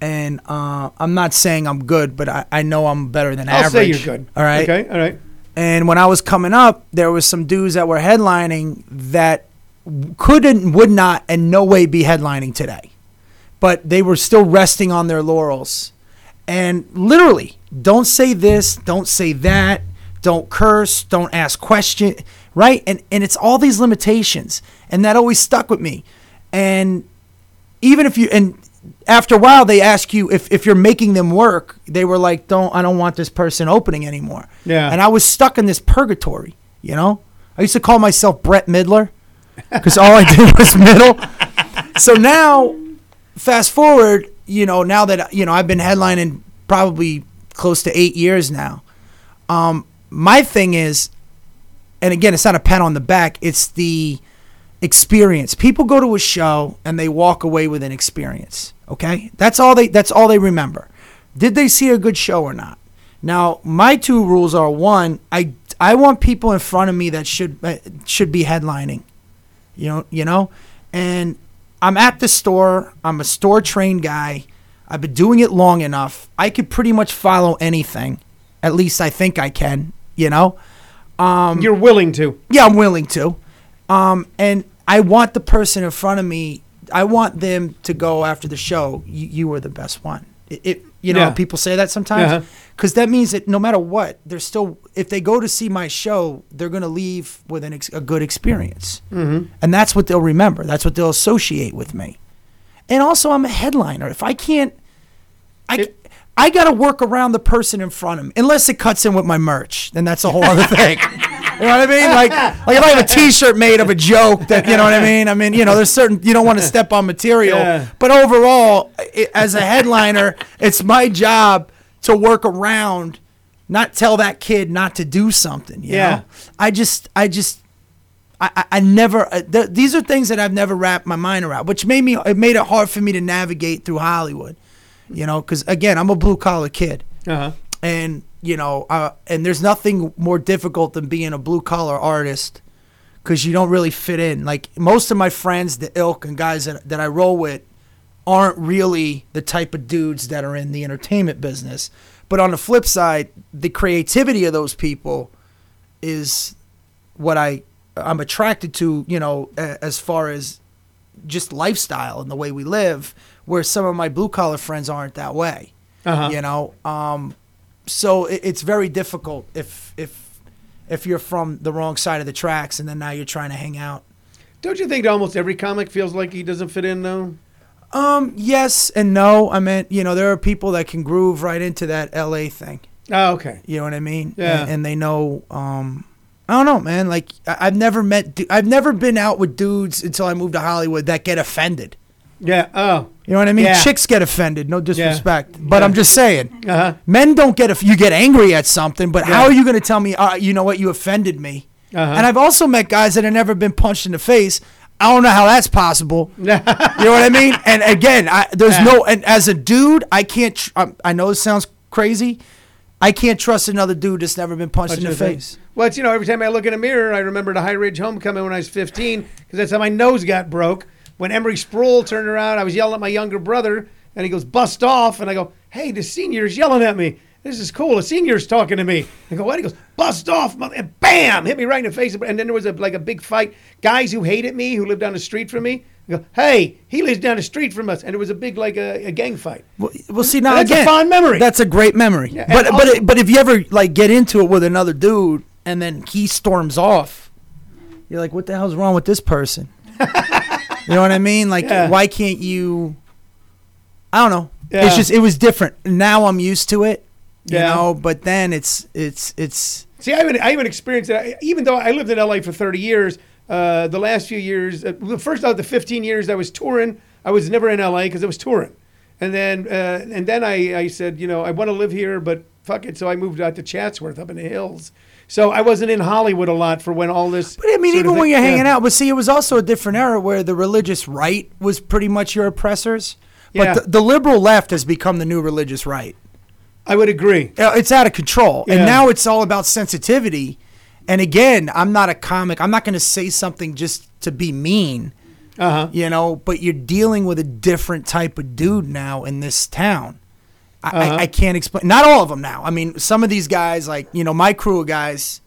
And uh, I'm not saying I'm good, but I, I know I'm better than I'll average. say you're good. All right. Okay. All right. And when I was coming up, there was some dudes that were headlining that couldn't, would not, in no way be headlining today. But they were still resting on their laurels. And literally, don't say this, don't say that, don't curse, don't ask question, right? And and it's all these limitations, and that always stuck with me. And even if you and after a while they ask you if, if you're making them work they were like don't i don't want this person opening anymore Yeah. and i was stuck in this purgatory you know i used to call myself brett midler because all i did was middle so now fast forward you know now that you know i've been headlining probably close to eight years now um, my thing is and again it's not a pat on the back it's the experience. People go to a show and they walk away with an experience. Okay, that's all they that's all they remember. Did they see a good show or not? Now, my two rules are one, I I want people in front of me that should uh, should be headlining. You know, you know, and I'm at the store. I'm a store trained guy. I've been doing it long enough. I could pretty much follow anything. At least I think I can. You know. Um, You're willing to. Yeah, I'm willing to. Um, and I want the person in front of me I want them to go after the show. You, you were the best one. It, it you know Yeah. people say that sometimes Uh-huh. because that means that no matter what, they're still if they go to see my show, they're gonna leave with an ex- a good experience, mm-hmm. and that's what they'll remember. That's what they'll associate with me. And also, I'm a headliner. If I can't, I. It- I got to work around the person in front of me, unless it cuts in with my merch. Then that's a whole other thing. You know what I mean? Like, like if I have a T-shirt made of a joke, that you know what I mean. I mean, you know, there's certain you don't want to step on material, Yeah. but overall, i as a headliner, it's my job to work around, not tell that kid not to do something. You Yeah. know? I just, I just, I, I, I never. Uh, th- these are things that I've never wrapped my mind around, which made me. It made it hard for me to navigate through Hollywood. You know, because again, I'm a blue collar kid Uh-huh. and you know, uh, and there's nothing more difficult than being a blue collar artist because you don't really fit in. Like most of my friends, the ilk and guys that, that I roll with, aren't really the type of dudes that are in the entertainment business. But on the flip side, the creativity of those people is what I I'm attracted to. You know, as far as just lifestyle and the way we live, where some of my blue collar friends aren't that way Uh-huh. you know um so it, it's very difficult if if if you're from the wrong side of the tracks and then now you're trying to hang out Don't you think almost every comic feels like he doesn't fit in though? um yes and no i mean you know there are people that can groove right into that la thing Oh, okay. you know what i mean Yeah. and, and they know um I don't know, man. Like I- I've never met, du- I've never been out with dudes until I moved to Hollywood that get offended. Yeah. Oh. You know what I mean? Yeah. Chicks get offended, no disrespect, but Yeah. I'm just saying. Uh-huh. Men don't get if you get angry at something, but how are you going to tell me? Uh, you know what? You offended me. Uh-huh. And I've also met guys that have never been punched in the face. I don't know how that's possible. you know what I mean? And again, I, there's no. And as a dude, I can't. Tr- um, I know this sounds crazy. I can't trust another dude that's never been punched in the face. Well, it's, you know, every time I look in a mirror, I remember the High Ridge Homecoming when I was 15, because that's how my nose got broke. When Emery Sproul turned around, I was yelling at my younger brother, and he goes, bust off. And I go, hey, the senior's yelling at me. This is cool. The senior's talking to me. I go, what? He goes, bust off. mother-" And bam, hit me right in the face. And then there was a, like a big fight. Guys who hated me, who lived down the street from me, I go, hey, he lives down the street from us. And it was a big, like a, a gang fight. Well, well see now That's a fond memory. That's a great memory. Yeah, but and but but if you ever like get into it with another dude and then he storms off, you're like, what the hell's wrong with this person? you know what I mean? Like, Yeah. why can't you? I don't know. Yeah. It's just it was different. Now I'm used to it. You Yeah. know, but then it's it's it's See, I haven't, I haven't experienced it. Even though I lived in LA for 30 years, uh, the last few years, uh, the first out of the 15 years I was touring, I was never in LA because I was touring. And then, uh, and then I, I said, you know, I want to live here, but fuck it. So I moved out to Chatsworth up in the hills. So I wasn't in Hollywood a lot for when all this. But I mean, even when you're yeah. hanging out, but see, it was also a different era where the religious right was pretty much your oppressors. But Yeah. the, the liberal left has become the new religious right. I would agree. Uh, It's out of control, Yeah. and now it's all about sensitivity. And again, I'm not a comic. I'm not going to say something just to be mean, Uh huh. you know. But you're dealing with a different type of dude now in this town. I, Uh-huh. I, I can't explain. Not all of them now. I mean, some of these guys, like you know, my crew of guys.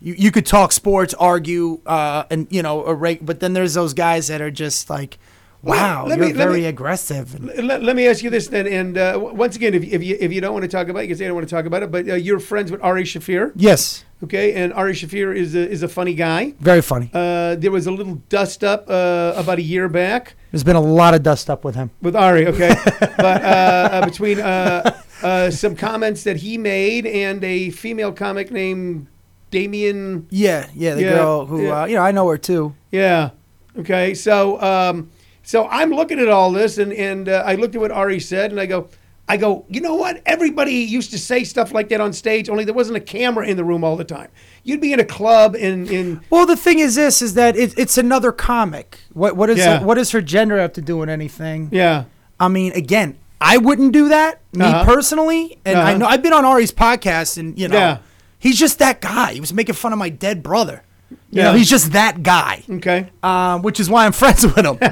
You, you could talk sports, argue, uh, and you know, a rate, but then there's those guys that are just like, wow, let you're me- very me- aggressive. Let, let me ask you this then, and uh, once again, if, if you if you don't want to talk about it, you can say I don't want to talk about it. But uh, you're friends with Ari Shaffir, yes, okay? And Ari Shaffir is a, is a funny guy. very funny. Uh, there was a little dust up uh, about a year back There's been a lot of dust up with him. with Ari, okay? but uh, uh, between uh, uh, some comments that he made and a female comic named Damien, Yeah, yeah, the Yeah, girl who, yeah. uh, you know, I know her too. yeah, okay. So um, so I'm looking at all this, and and uh, I looked at what Ari said, and I go. I go, you know what? Everybody used to say stuff like that on stage, only there wasn't a camera in the room all the time. You'd be in a club in, in Well, the thing is, this is that it, it's another comic. What what is Yeah. what does her gender have to do with anything? yeah, I mean, again, I wouldn't do that me Uh-huh. personally, and I Uh-huh. know I've been on Ari's podcast, and you know, Yeah. he's just that guy. He was making fun of my dead brother. You Yeah. know, he's just that guy. okay, um, which is why I'm friends with him. you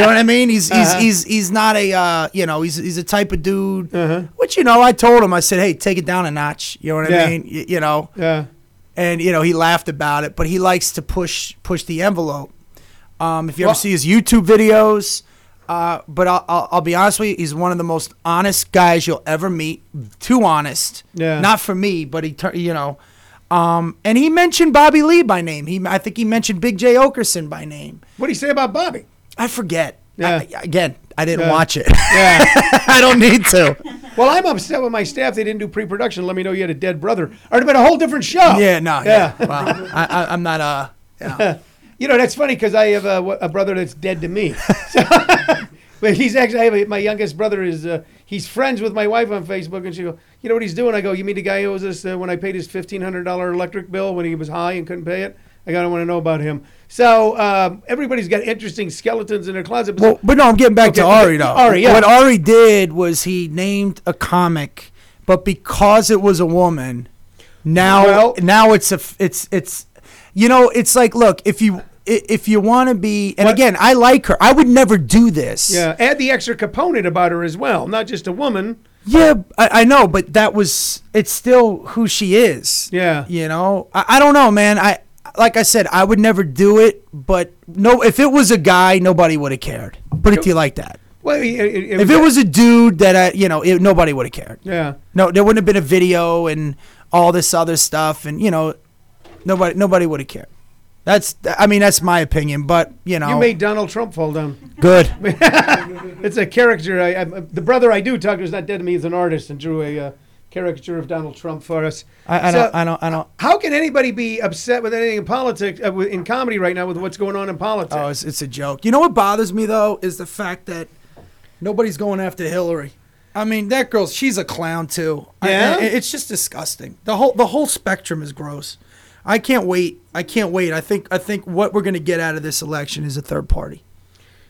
know what I mean? He's he's Uh-huh. he's he's not a uh, you know he's he's a type of dude. Uh-huh. Which you know I told him I said hey take it down a notch. You know what Yeah. I mean? Y- you know, yeah, and you know he laughed about it, but he likes to push push the envelope. Um, if you Well- ever see his YouTube videos, uh, but I'll, I'll, I'll be honest with you, he's one of the most honest guys you'll ever meet. Too honest. Yeah. Not for me, but he, you know. Um, and he mentioned Bobby Lee by name. He, I think he mentioned Big Jay Oakerson by name. What do you say about Bobby? I forget. Yeah. I- again, I didn't Yeah. watch it. Yeah. I don't need to. well, I'm upset with my staff. They didn't do pre-production. Let me know you had a dead brother. Or it'd been a whole different show. Yeah, no, Yeah. yeah. Well, I, I, I'm not. Uh, you know. You know, that's funny because I have a, a brother that's dead to me. So, but he's actually, I have a, my youngest brother is, uh, he's friends with my wife on Facebook. And she go, you know what he's doing? I go, you mean the guy who owes us uh, when I paid his $1,500 electric bill when he was high and couldn't pay it? I got to want to know about him. So um, everybody's got interesting skeletons in their closet. But Well, but no, I'm getting back to Ari okay, though. Ari, yeah. What Ari did was he named a comic, but because it was a woman, now Well- now it's a it's it's you know it's like look if you if you want to be and What- again I like her I would never do this. yeah, add the extra component about her as well, not just a woman. Yeah, I, I know, but that was it's still who she is. Yeah. You know, I, I don't know, man. I like I said, I would never do it, but no, if it was a guy, nobody would have cared. Put it to you like that. Well, it, it, If it was a dude that I, you know, it, nobody would have cared. yeah. No, there wouldn't have been a video and all this other stuff, and you know, nobody nobody would have cared. That's, I mean, that's my opinion, but you know, You made Donald Trump fall down. good. It's a caricature. I, I, the brother I do is not dead to me. He's an artist and drew a uh, caricature of Donald Trump for us. I, I So, don't, I don't, I don't. How can anybody be upset with anything in politics, uh, with- in comedy right now, with what's going on in politics? Oh, it's, it's a joke. You know what bothers me though is the fact that nobody's going after Hillary. I mean, that girl, she's a clown too. I- Yeah? I- it's just disgusting. The whole the whole spectrum is gross. I can't wait. I can't wait. I think I think what we're going to get out of this election is a third party.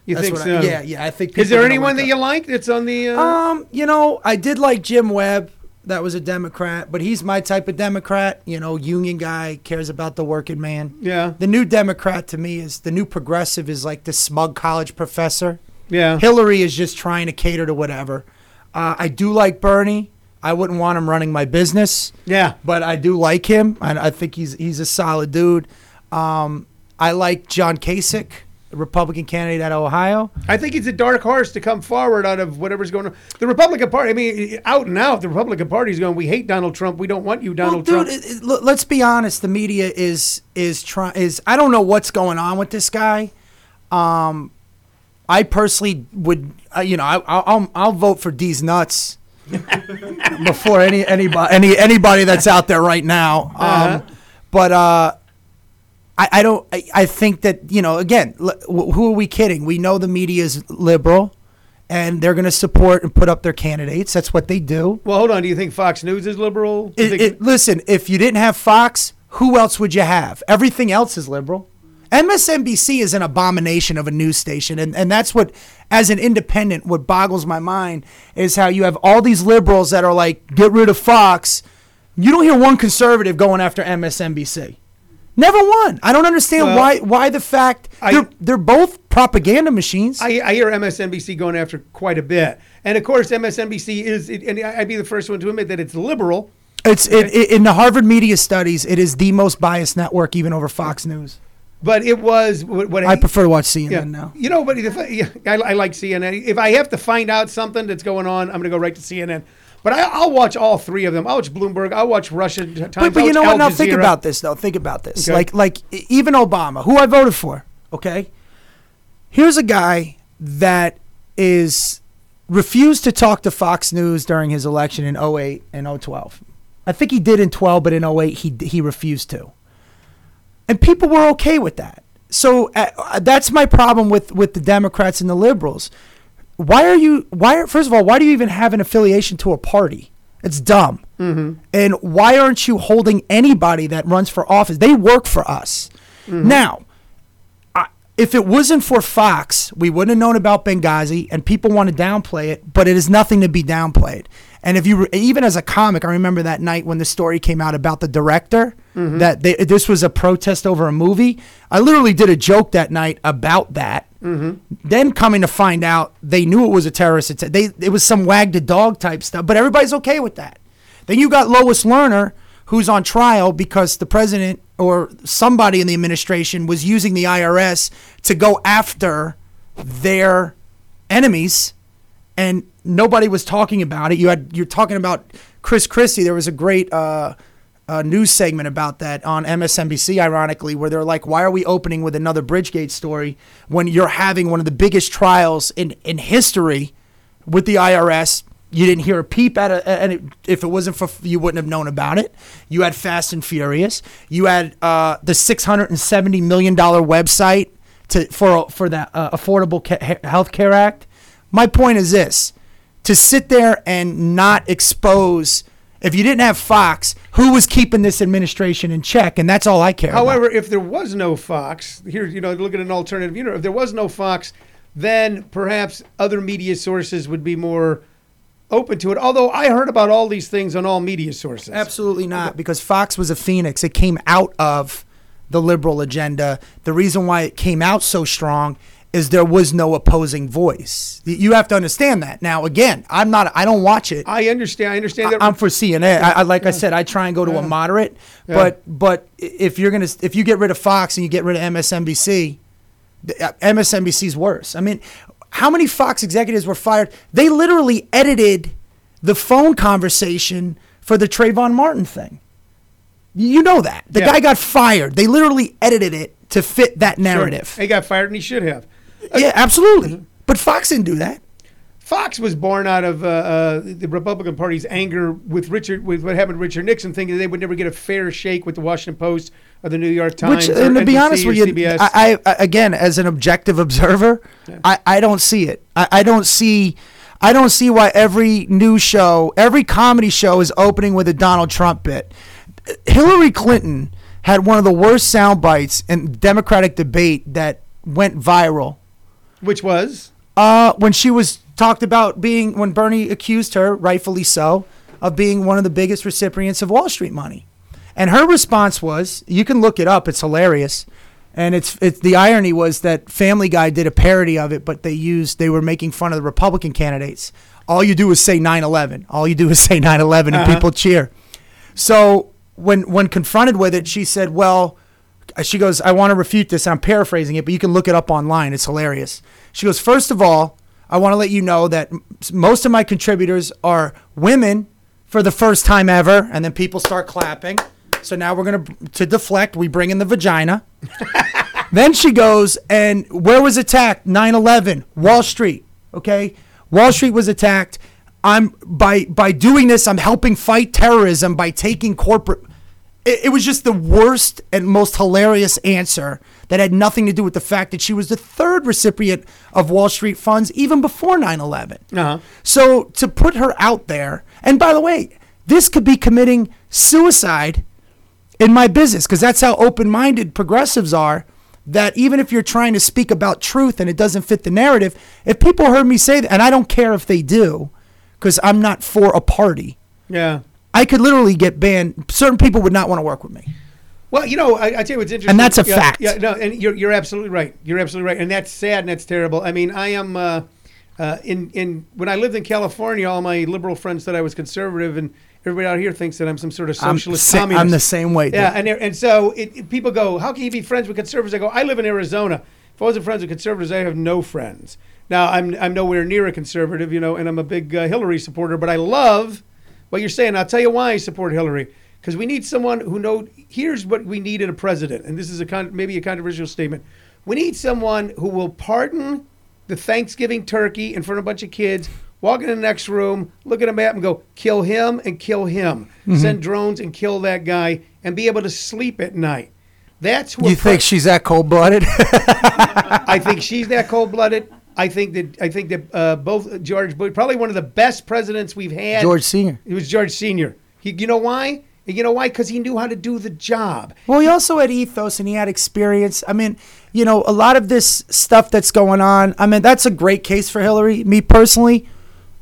you That's think so? I, yeah, yeah. I think. Is there anyone that you like that's on the? Uh, Um, you know, I did like Jim Webb. That was a Democrat, but he's my type of Democrat. You know, union guy, cares about the working man. yeah, The new Democrat to me is the new progressive is like the smug college professor. yeah. Hillary is just trying to cater to whatever. Uh, I do like Bernie. I wouldn't want him running my business, yeah. but I do like him. I, I think he's he's a solid dude. Um, I like John Kasich, the Republican candidate out of Ohio. I think he's a dark horse to come forward out of whatever's going on. The Republican Party. I mean, out and out, the Republican Party's going. We hate Donald Trump. We don't want you, Donald well, Trump. dude, it, it, let's be honest. The media is is trying is I don't know what's going on with this guy. Um, I personally would, uh, you know, I, I'll I'll- I'll vote for Deez Nuts before any anybody any anybody that's out there right now. Um, Uh-huh. But uh, I, I don't. I, I think that you know. Again, l- who are we kidding? We know the media is liberal, and they're going to support and put up their candidates. That's what they do. well, hold on. Do you think Fox News is liberal? It, think- it, listen, if you didn't have Fox, who else would you have? Everything else is liberal. MSNBC is an abomination of a news station, and, and that's what, as an independent, what boggles my mind is how you have all these liberals that are like, get rid of Fox. You don't hear one conservative going after MSNBC. Never one. I don't understand Well, why why the fact I- they're, they're both propaganda machines. I, I hear MSNBC going after quite a bit, and of course MSNBC is, and I'd be the first one to admit that it's liberal. it's it, it, in the Harvard Media Studies, it is the most biased network, even over Fox News. But it was what, what I prefer to watch CNN yeah. now. You know, but if I, yeah, I, I like CNN. If I have to find out something that's going on, I'm going to go right to CNN. But I, I'll watch all three of them. I'll watch Bloomberg. I'll watch Russia Times. But, but you know what? Al Now think about this, though. Think about this. Okay. Like, like even Obama, who I voted for. Okay, here's a guy that is refused to talk to Fox News during his election in 08 and 012. I think he did in 12, but in 08 he he refused to. And people were okay with that. So uh, that's my problem with with the Democrats and the liberals. Why are you why are, first of all, why do you even have an affiliation to a party? It's dumb. Mm-hmm. And why aren't you holding anybody that runs for office? They work for us. Mm-hmm. Now, I, if it wasn't for Fox, we wouldn't have known about Benghazi, and people want to downplay it, but it is nothing to be downplayed. And if you re- even as a comic, I remember that night when the story came out about the director Mm-hmm. that they, this was a protest over a movie. I literally did a joke that night about that. Mm-hmm. Then coming to find out, they knew it was a terrorist attack. They it was some wag the dog type stuff, but everybody's okay with that. Then you got Lois Lerner, who's on trial because the president or somebody in the administration was using the IRS to go after their enemies and nobody was talking about it. You had you're talking about Chris Christie. There was a great uh, uh, news segment about that on MSNBC, ironically, where they're like, "Why are we opening with another Bridgegate story when you're having one of the biggest trials in in history with the IRS?" You didn't hear a peep at it, and if it wasn't for you, wouldn't have known about it. You had Fast and Furious. You had uh, the six hundred and seventy million dollar website to for for the uh, Affordable Ca- Health Care Act. My point is this: to sit there and not expose. If you didn't have Fox, who was keeping this administration in check? And that's all I care about. However, if there was no Fox, here, you know, look at an alternative universe. If there was no Fox, then perhaps other media sources would be more open to it. Although I heard about all these things on all media sources. Absolutely not, because Fox was a phoenix. It came out of the liberal agenda. The reason why it came out so strong is there was no opposing voice. You have to understand that. Now, again, I'm not. I don't watch it. I understand. I understand that. I'm for CNN. I, I like I said, I try and go to a moderate. Yeah. But but if you're gonna if you get rid of Fox and you get rid of MSNBC, uh, MSNBC's worse. I mean, how many Fox executives were fired? They literally edited the phone conversation for the Trayvon Martin thing. You know that the Yeah. guy got fired. They literally edited it to fit that narrative. he got fired, and he should have. Yeah, absolutely. But Fox didn't do that. Fox was born out of uh, uh, the Republican Party's anger with Richard, with what happened to Richard Nixon, thinking they would never get a fair shake with the Washington Post or the New York Times. Which, or and to be honest with you, I, I again, as an objective observer, I, I don't see it. I, I don't see, I don't see why every news show, every comedy show is opening with a Donald Trump bit. Hillary Clinton had one of the worst sound bites in Democratic debate that went viral which was uh, when she was talked about being when Bernie accused her, rightfully so, of being one of the biggest recipients of Wall Street money, and her response was, "You can look it up; it's hilarious." And it's it's the irony was that Family Guy did a parody of it, but they used they were making fun of the Republican candidates. All you do is say 9/11. All you do is say 9/11, and Uh-huh. people cheer. So when when confronted with it, she said, "Well." Uh, she goes, I want to refute this. I'm paraphrasing it, but you can look it up online. It's hilarious. She goes, First of all, I want to let you know that most of my contributors are women for the first time ever. And then people start clapping. So now we're going to, to deflect, we bring in the vagina. then she goes, and where was attacked? 9 11, Wall Street. Okay. Wall Street was attacked. I'm by by doing this, I'm helping fight terrorism by taking corporate it, it was just the worst and most hilarious answer that had nothing to do with the fact that she was the third recipient of Wall Street funds even before 9 11. Uh-huh. So to put her out there, and by the way, this could be committing suicide in my business because that's how open minded progressives are. That even if you're trying to speak about truth and it doesn't fit the narrative, if people heard me say that, and I don't care if they do, because I'm not for a party, yeah. I could literally get banned. Certain people would not want to work with me. Well, you know, I, I tell you what's interesting, And that's a yeah, fact. Yeah, no, and you're you're absolutely right. You're absolutely right, and that's sad and that's terrible. I mean, I am uh, uh, in in when I lived in California, all my liberal friends thought I was conservative, and everybody out here thinks that I'm some sort of I'm, socialist sa- communist. I'm the same way. Yeah, dude. and and so it, it- people go, how can you be friends with conservatives? I go, I live in Arizona. If I wasn't friends with conservatives, I have no friends. Now I'm I'm nowhere near a conservative, you know, and I'm a big uh, Hillary supporter. But I love what you're saying. I'll tell you why I support Hillary because we need someone who know. Here's what we need in a president, and this is a con- maybe a controversial statement. We need someone who will pardon the Thanksgiving turkey in front of a bunch of kids. Walk in the next room, look at a map, and go kill him and kill him. Mm-hmm. Send drones and kill that guy, and be able to sleep at night. That's what you think pre- she's that cold blooded? I think she's that cold blooded. I think that I think that uh, both George Bush, probably one of the best presidents we've had. George Senior. It was George Senior. He, you know why? You know why? Because he knew how to do the job. Well, he also had ethos and he had experience. I mean, you know, a lot of this stuff that's going on. I mean, that's a great case for Hillary. Me personally,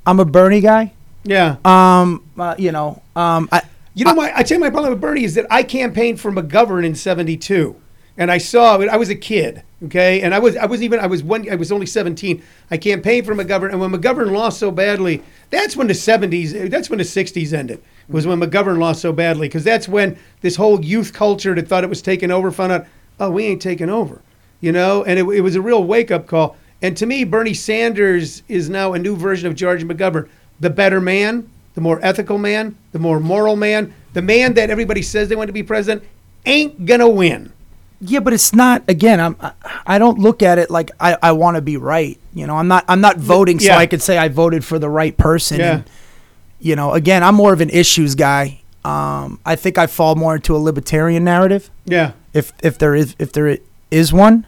I'm a Bernie guy. Yeah. Um, uh, you know, um, I, You know why? I tell you my problem with Bernie is that I campaigned for McGovern in '72, and I saw it. I was a kid, okay, and I was I was even I was one I was only 17. I campaigned for McGovern, and when McGovern lost so badly, that's when the '70s, that's when the '60s ended. was when McGovern lost so badly because that's when this whole youth culture that thought it was taking over found out, oh, we ain't taking over, you know, and it, it was a real wake up call. And to me, Bernie Sanders is now a new version of George McGovern, the better man, the more ethical man, the more moral man, the man that everybody says they want to be president ain't gonna win. Yeah, but it's not. Again, I'm. I- I don't look at it like I, I want to be right. You know, I'm not. I'm not voting so Yeah. I could say I voted for the right person. Yeah. And, you know, again, I'm more of an issues guy. Um, I think I fall more into a libertarian narrative, Yeah. if if there is if there is one.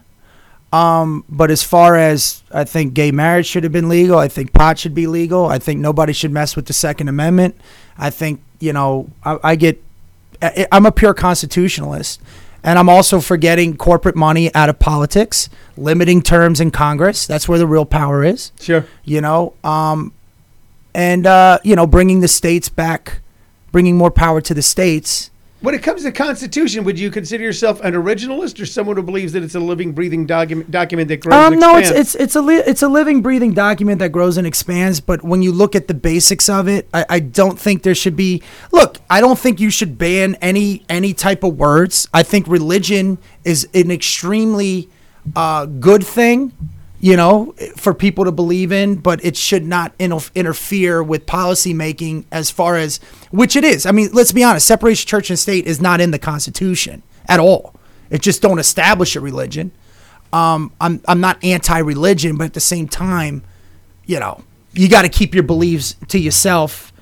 Um, but as far as I think gay marriage should have been legal, I think pot should be legal. I think nobody should mess with the Second Amendment. I think you know I, I get I, I'm a pure constitutionalist, and I'm also forgetting corporate money out of politics, limiting terms in Congress. That's where the real power is. Sure. You know, um, and uh, you know, bringing the states back, bringing more power to the states. When it comes to Constitution, would you consider yourself an originalist or someone who believes that it's a living, breathing document, document that grows Um, and no, it's expands? it's it's a li- it's a living, breathing document that grows and expands. But when you look at the basics of it, I, I don't think there should be. Look, I don't think you should ban any any type of words. I think religion is an extremely uh, good thing, you know, for people to believe in. But it should not interfere with policy making as far as which it is. I mean, let's be honest. Separation of church and state is not in the Constitution at all. It just don't establish a religion um, I'm I'm not anti-religion, but at the same time, you know, you got to keep your beliefs to yourself.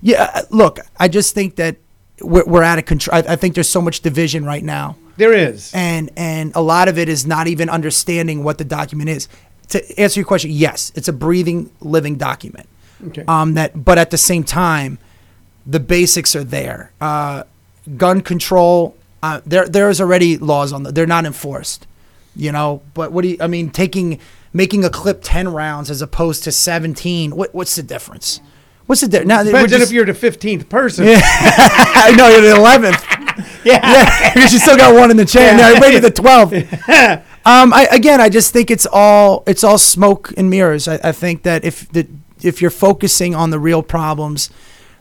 Yeah, uh, look, I just think that we're, we're out of control. I, I think there's so much division right now, there is. and and a lot of it is not even understanding what the document is. To answer your question, yes, it's a breathing, living document. Okay. Um, that, but at the same time, the basics are there. Uh, gun control, uh, there there's already laws on that. They're not enforced, you know. But what do you? I mean, taking making a clip ten rounds as opposed to seventeen. What what's the difference? What's the difference? Now on just- if you're the 15th person. I know you're the eleventh. Yeah. Yeah, because you still got one in the chain. Yeah. Now maybe the twelfth. Um, I again, I just think it's all it's all smoke and mirrors. I, I think that if the if you're focusing on the real problems,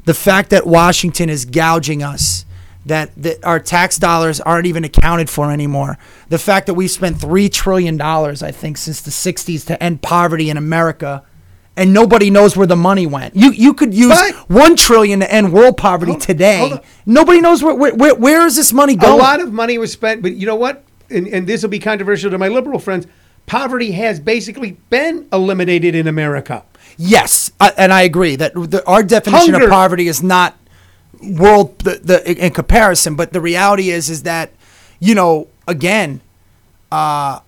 the fact that Washington is gouging us, that, that our tax dollars aren't even accounted for anymore, the fact that we spent three trillion dollars, I think, since the '60s to end poverty in America. And nobody knows where the money went. You you could use But- one trillion to end world poverty Hold- today. hold. Nobody knows where, where where where is this money going. A lot of money was spent, but you know what? And, and this will be controversial to my liberal friends. Poverty has basically been eliminated in America. Yes, I, and I agree that the, our definition Hunger. of poverty is not world the, the in comparison, but the reality is is that you know again, uh,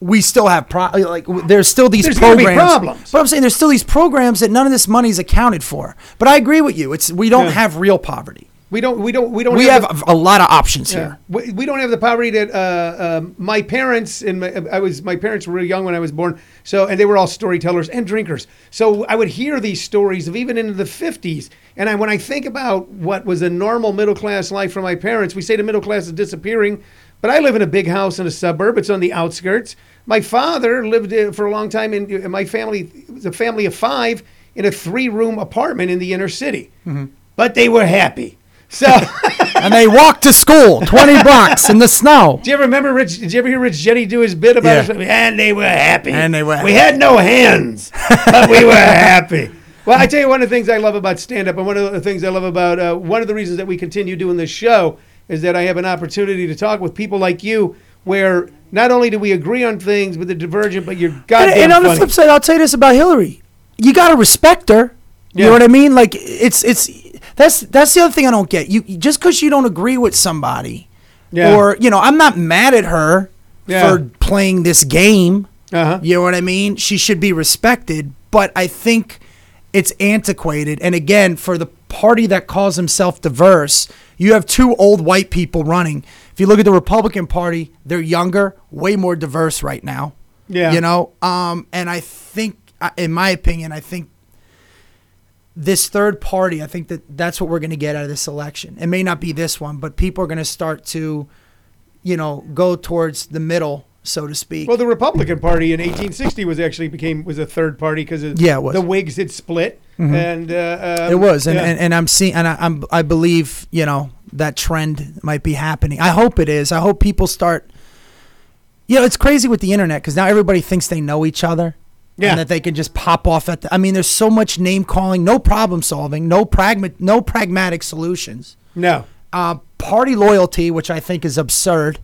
we still have pro- like there's still these There's programs. problems. But I'm saying there's still these programs that none of this money is accounted for. But I agree with you. It's we don't Yeah. have real poverty. We don't. We don't. We don't. We have have the- a, lot of options Yeah. here. We, we don't have the poverty that uh, um, my parents and my, I was my parents were really young when I was born. So and they were all storytellers and drinkers. So I would hear these stories of even into the fifties. And I, when I think about what was a normal middle class life for my parents, we say the middle class is disappearing. But I live in a big house in a suburb. It's on the outskirts. My father lived uh, for a long time in, in my family. It was a family of five in a three room apartment in the inner city. But they were happy. So. and they walked to school 20 blocks in the snow. Do you ever remember Rich? Did you ever hear Rich Jeni do his bit about Yeah. it? And they were happy. And they were We had no hands, but we were happy. Well, I tell you, one of the things I love about stand up, and one of the things I love about uh, one of the reasons that we continue doing this show is that I have an opportunity to talk with people like you, where not only do we agree on things, but they're divergent, but you're And, goddamn and on the funny. flip side, I'll tell you this about Hillary: you got to respect her. You Yeah. know what I mean? Like it's it's that's that's the other thing I don't get. You just because you don't agree with somebody, Yeah. or you know, I'm not mad at her Yeah. for playing this game. Uh-huh. You know what I mean? She should be respected, but I think it's antiquated. And again, for the party that calls himself diverse, you have two old white people running. If you look at the Republican Party, they're younger, way more diverse right now. Yeah. You know, um, and I think, in my opinion, I think this third party, I think that that's what we're going to get out of this election. It may not be this one, but people are going to start to, you know, go towards the middle so to speak. Well, the Republican Party in 1860 was actually became was a third party because Yeah, the Whigs had split, and uh, um, It was, and, yeah. and, and I'm seeing, and I, I'm, I believe, you know, that trend might be happening. I hope it is. I hope people start. You know, it's crazy with the internet because now everybody thinks they know each other, Yeah. and that they can just pop off at. The, I mean, there's so much name calling, no problem solving, no pragma, no pragmatic solutions. no. Uh, party loyalty, which I think is absurd.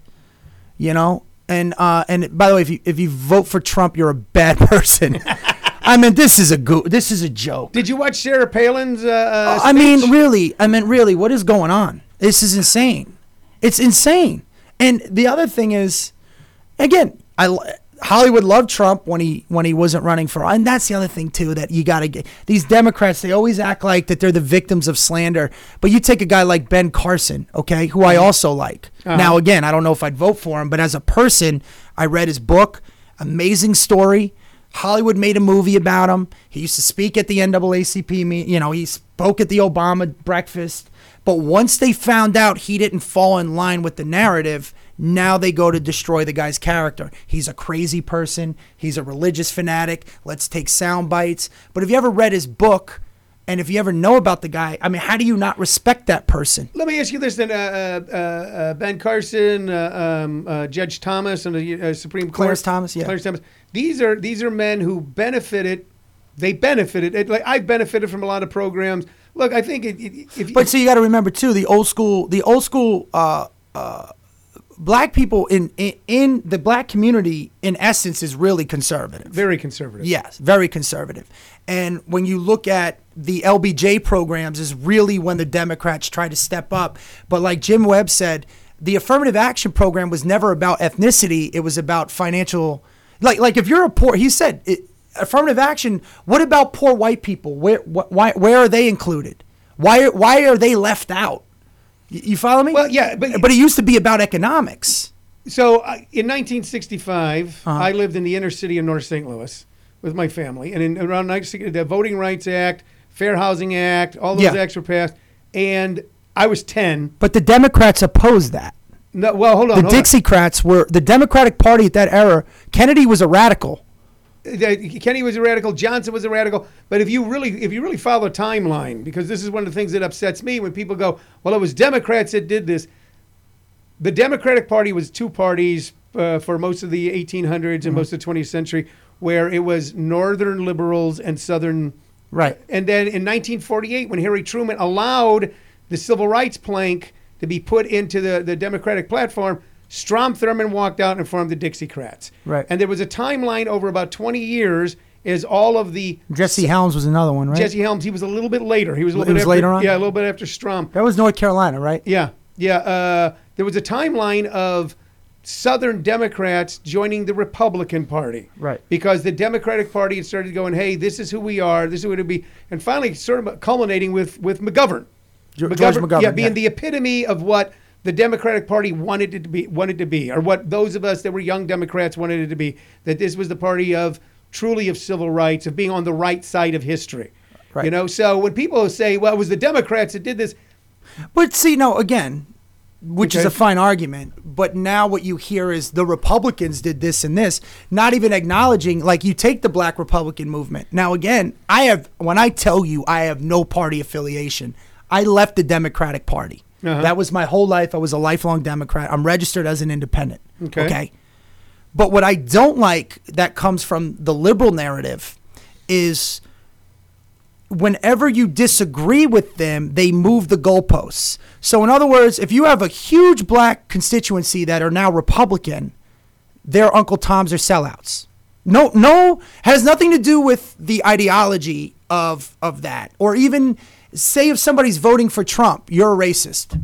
You know, and uh, and by the way, if you if you vote for Trump, you're a bad person. I mean, this is a go- This is a joke. Did you watch Sarah Palin's? Uh, uh, I mean, really, I mean, really, what is going on? This is insane. It's insane. And the other thing is, again, I Hollywood loved Trump when he when he wasn't running for, and that's the other thing too that you got to get. These Democrats, they always act like that they're the victims of slander. But you take a guy like Ben Carson, okay, who I mm-hmm. also like. Uh-huh. Now, again, I don't know if I'd vote for him, but as a person, I read his book, amazing story. Hollywood made a movie about him. He used to speak at the NAACP meet. You know, he spoke at the Obama breakfast. But once they found out he didn't fall in line with the narrative, now they go to destroy the guy's character. He's a crazy person. He's a religious fanatic. Let's take sound bites. But if you ever read his book, and if you ever know about the guy, I mean, how do you not respect that person? Let me ask you this then: uh, uh, uh, Ben Carson, uh, um, uh, Judge Thomas, and the uh, Supreme Court. Clarence Thomas, yeah. Clarence Thomas. These are these are men who benefited. They benefited. It, like I benefited from a lot of programs. Look, I think it, it, if But so you got to remember too, the old school, the old school uh, uh, black people in, in in the black community, in essence, is really conservative. very conservative. Yes, very conservative. And when you look at the LBJ programs, is really when the Democrats try to step up. But like Jim Webb said, the affirmative action program was never about ethnicity; it was about financial. Like, like if you're a poor, he said, it, affirmative action. What about poor white people? Where, wh- why, where are they included? Why, why are they left out? You, follow me? Well, yeah, but- but it used to be about economics. So uh, in 1965, Uh-huh. I lived in the inner city of North St. Louis with my family, and in around 1960, the Voting Rights Act, Fair Housing Act, all those Yeah. acts were passed, and I was 10. But the Democrats opposed that. No, well, hold on. The hold on. Dixiecrats were the Democratic Party at that era. Kennedy was a radical. Kenny was a radical. Johnson was a radical. But if you really, if you really follow a timeline, because this is one of the things that upsets me when people go, "Well, it was Democrats that did this." The Democratic Party was two parties uh, for most of the 1800s and most of the 20th century, where it was Northern liberals and Southern. Right. And then in 1948, when Harry Truman allowed the civil rights plank to be put into the, the Democratic platform, Strom Thurmond walked out and formed the Dixiecrats. Right. And there was a timeline over about 20 years as all of the Jesse Helms was another one, right? Jesse Helms, he was a little bit later. He was a little He bit after, later on? Yeah, a little bit after Strom. that was North Carolina, right? Yeah, yeah. Uh, there was a timeline of Southern Democrats joining the Republican Party. Right. Because the Democratic Party had started going, hey, this is who we are, this is what it'd be. And finally, sort of culminating with, with McGovern. George McGovern, Yeah, being yeah. the epitome of what the Democratic Party wanted it to be, wanted to be, or what those of us that were young Democrats wanted it to be. That this was the party of truly of civil rights, of being on the right side of history. Right. You know, so when people say, well, it was the Democrats that did this, But see, no, again, which is a fine argument. But now what you hear is the Republicans did this and this, not even acknowledging. Like you take the Black Republican movement. Now again, I have when I tell you I have no party affiliation. I left the Democratic Party. Uh-huh. That was my whole life. I was a lifelong Democrat. I'm registered as an independent. Okay. okay? But what I don't like that comes from the liberal narrative is whenever you disagree with them, they move the goalposts. So, in other words, if you have a huge black constituency that are now Republican, their Uncle Toms are sellouts. No, no, has nothing to do with the ideology of of that, or even say if somebody's voting for Trump, you're a racist.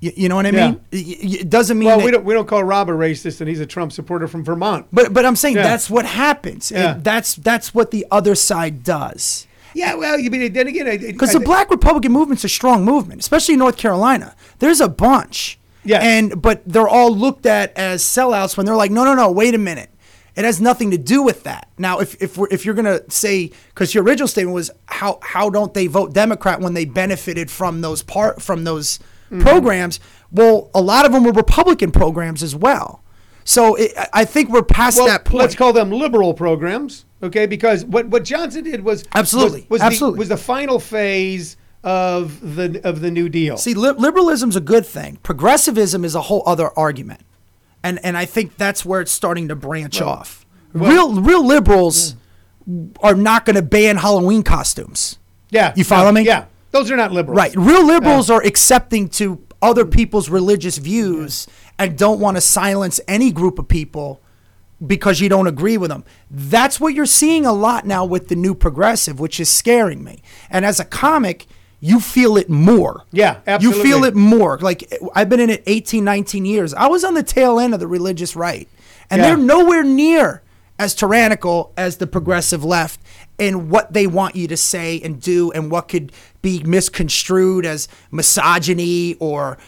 You, you know what I Yeah. mean? It doesn't mean well, that, we don't we don't call Rob a racist, and he's a Trump supporter from Vermont. but but I'm saying Yeah. that's what happens. And Yeah. that's that's what the other side does. Yeah, well, you mean then again, Because the Black Republican movement's a strong movement, especially in North Carolina. There's a bunch. Yeah. And but they're all looked at as sellouts when they're like, no, no, no, wait a minute. It has nothing to do with that. Now, if if we're, if you're gonna say, because your original statement was how how don't they vote Democrat when they benefited from those part from those Mm-hmm. programs? Well, a lot of them were Republican programs as well. So it, I- I think we're past well, that point. let's call them liberal programs, okay? Because what, what Johnson did was Absolutely, was, was absolutely. The, was the final phase of the of the New Deal. See, li- liberalism's a good thing. Progressivism is a whole other argument, and and I think that's where it's starting to branch off. real real liberals hmm. are not going to ban Halloween costumes. yeah, You follow me? Yeah, those are not liberals, Right. Real liberals are accepting to other hmm. people's religious views and don't want to silence any group of people because you don't agree with them. That's what you're seeing a lot now with the new progressive, which is scaring me. And as a comic, you feel it more. Yeah, absolutely. You feel it more. Like I've been in it 18, 19 years. I was on the tail end of the religious right. And Yeah. they're nowhere near as tyrannical as the progressive left in what they want you to say and do and what could be misconstrued as misogyny or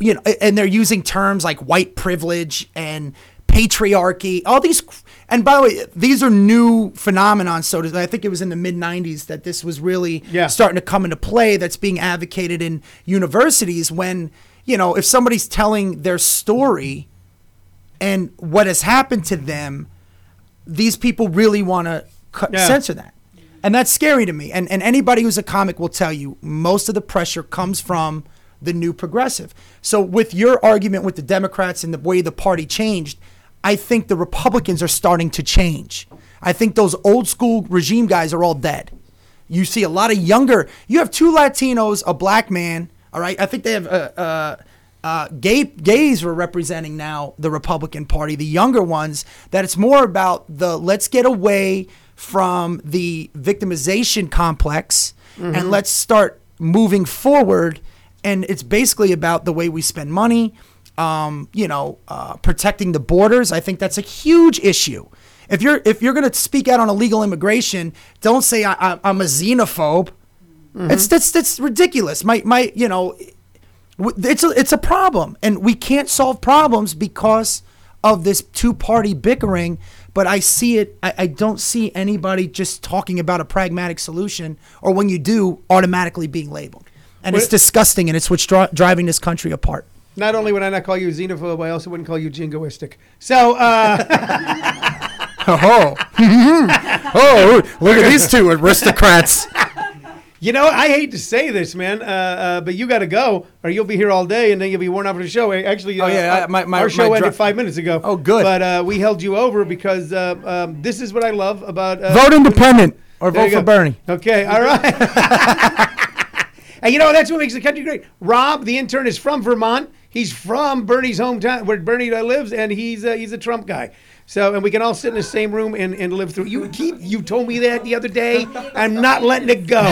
you know and they're using terms like white privilege and patriarchy all these and by the way these are new phenomenons so to- i think it was in the mid 90s that this was really Yeah. starting to come into play that's being advocated in universities when you know if somebody's telling their story and what has happened to them these people really want to cut, Yeah. censor that and that's scary to me and, and anybody who's a comic will tell you most of the pressure comes from the new progressive so with your argument with the democrats and the way the party changed i think the republicans are starting to change i think those old school regime guys are all dead you see a lot of younger you have two latinos a black man all right i think they have uh, uh, uh, gay gays were representing now the Republican Party, the younger ones. That it's more about the let's get away from the victimization complex and let's start moving forward. And it's basically about the way we spend money, um, you know, uh, protecting the borders. I think that's a huge issue. If you're if you're going to speak out on illegal immigration, don't say I, I, I'm a xenophobe. It's that's that's ridiculous. My my you know it's a, it's a problem and we can't solve problems because of this two-party bickering but i see it I, I don't see anybody just talking about a pragmatic solution or when you do automatically being labeled and it's What- disgusting and it's what's dri- driving this country apart Not only would I not call you xenophobe, I also wouldn't call you jingoistic. So, uh, oh oh look at these two aristocrats you know, I hate to say this, man, uh, uh, but you got to go, or you'll be here all day, and then you'll be worn out for the show. Actually, uh, Oh, yeah, I- our- my- my- our show my ended five minutes ago. Oh, good. But uh, we held you over because uh, um, this is what I love about uh, vote independent or vote for bernie Okay, all right. and you know that's what makes the country great. Rob, the intern, is from Vermont. He's from Bernie's hometown, where Bernie lives, and he's uh, he's a Trump guy. So, and we can all sit in the same room and, and live through. You keep you told me that the other day. I'm not letting it go.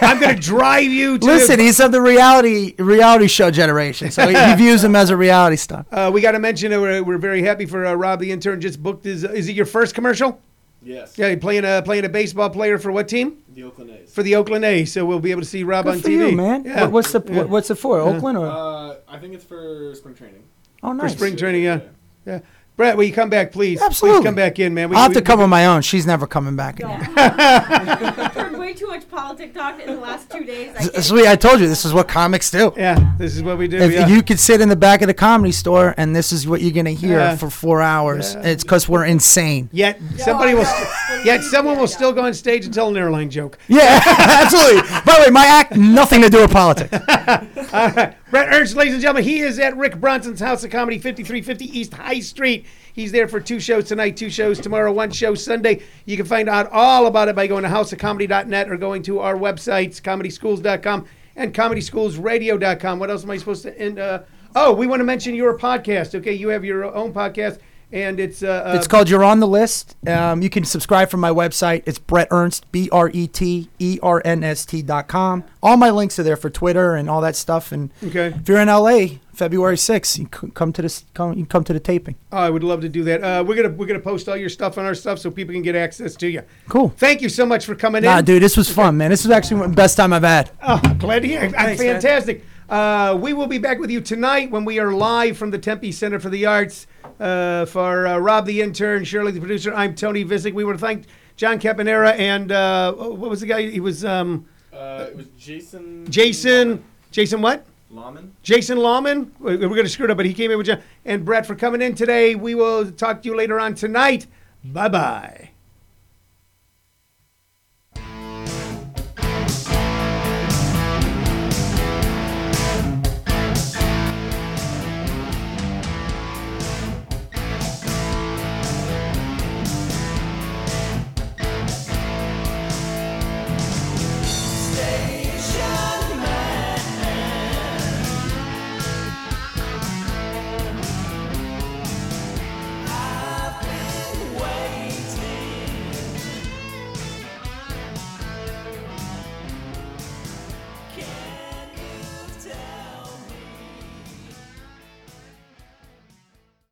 I'm going to drive you to. listen he's of the reality reality show generation so he, he views him as a reality star Uh, we got to mention that we're, we're very happy for uh, Rob, the intern, just booked his. Is it your first commercial? Yes. Yeah, you playing a playing a baseball player for what team? The Oakland A's. For the Oakland A's. So we'll be able to see Rob on for TV. you, man. Yeah. What, what's the what, what's it for? Oakland or? Uh, I think it's for spring training. oh, nice. for nice. spring training. Yeah, yeah. Brett, will you come back, please? Absolutely. Please come back in, man. We, I'll have we- to cover my own. She's never coming back again. heard way too much politic talk in the last two days. I can't- Sweet, I told you this is what comics do. Yeah, this is what we do. If yeah. you could sit in the back of the comedy store and this is what you're gonna hear Yeah. for four hours, it's because we're insane. Yet somebody will. St- yet someone will still go on stage and tell an airline joke. Yeah, absolutely. By the way, my act nothing to do with politics. Brett Ernst, ladies and gentlemen, he is at Rick Bronson's House of Comedy, 5350 East High Street. He's there for two shows tonight, two shows tomorrow, one show Sunday. You can find out all about it by going to houseofcomedy.net or going to our websites, comedyschools.com and comedyschoolsradio.com. What else am I supposed to end? Uh, oh, we want to mention your podcast. Okay, you have your own podcast, and it's. Uh, uh, It's called You're on the List. Um, you can subscribe from my website. It's Brett Ernst, B R E T E R N S T dot com. All my links are there for Twitter and all that stuff. And Okay. if you're in LA, February 6th, you can come to this. Come, you come to the taping. Oh, I would love to do that. Uh, we're gonna we're gonna post all your stuff on our stuff so people can get access to you. Cool. Thank you so much for coming Nah, in. dude, this was fun, man. This was actually the best time I've had. Oh, glad to hear. it. Thanks, man. Fantastic. Uh, we will be back with you tonight when we are live from the Tempe Center for the Arts. Uh, for uh, Rob the intern, Shirley the producer, I'm Tony Visick. We want to thank John Caponera and uh, what was the guy? He was um, Uh, it was Jason. Jason. Jason what? Lawman. Jason Lawman. we- We're going to screw it up, but he came in with you. And Brett for coming in today. We will talk to you later on tonight. Bye bye.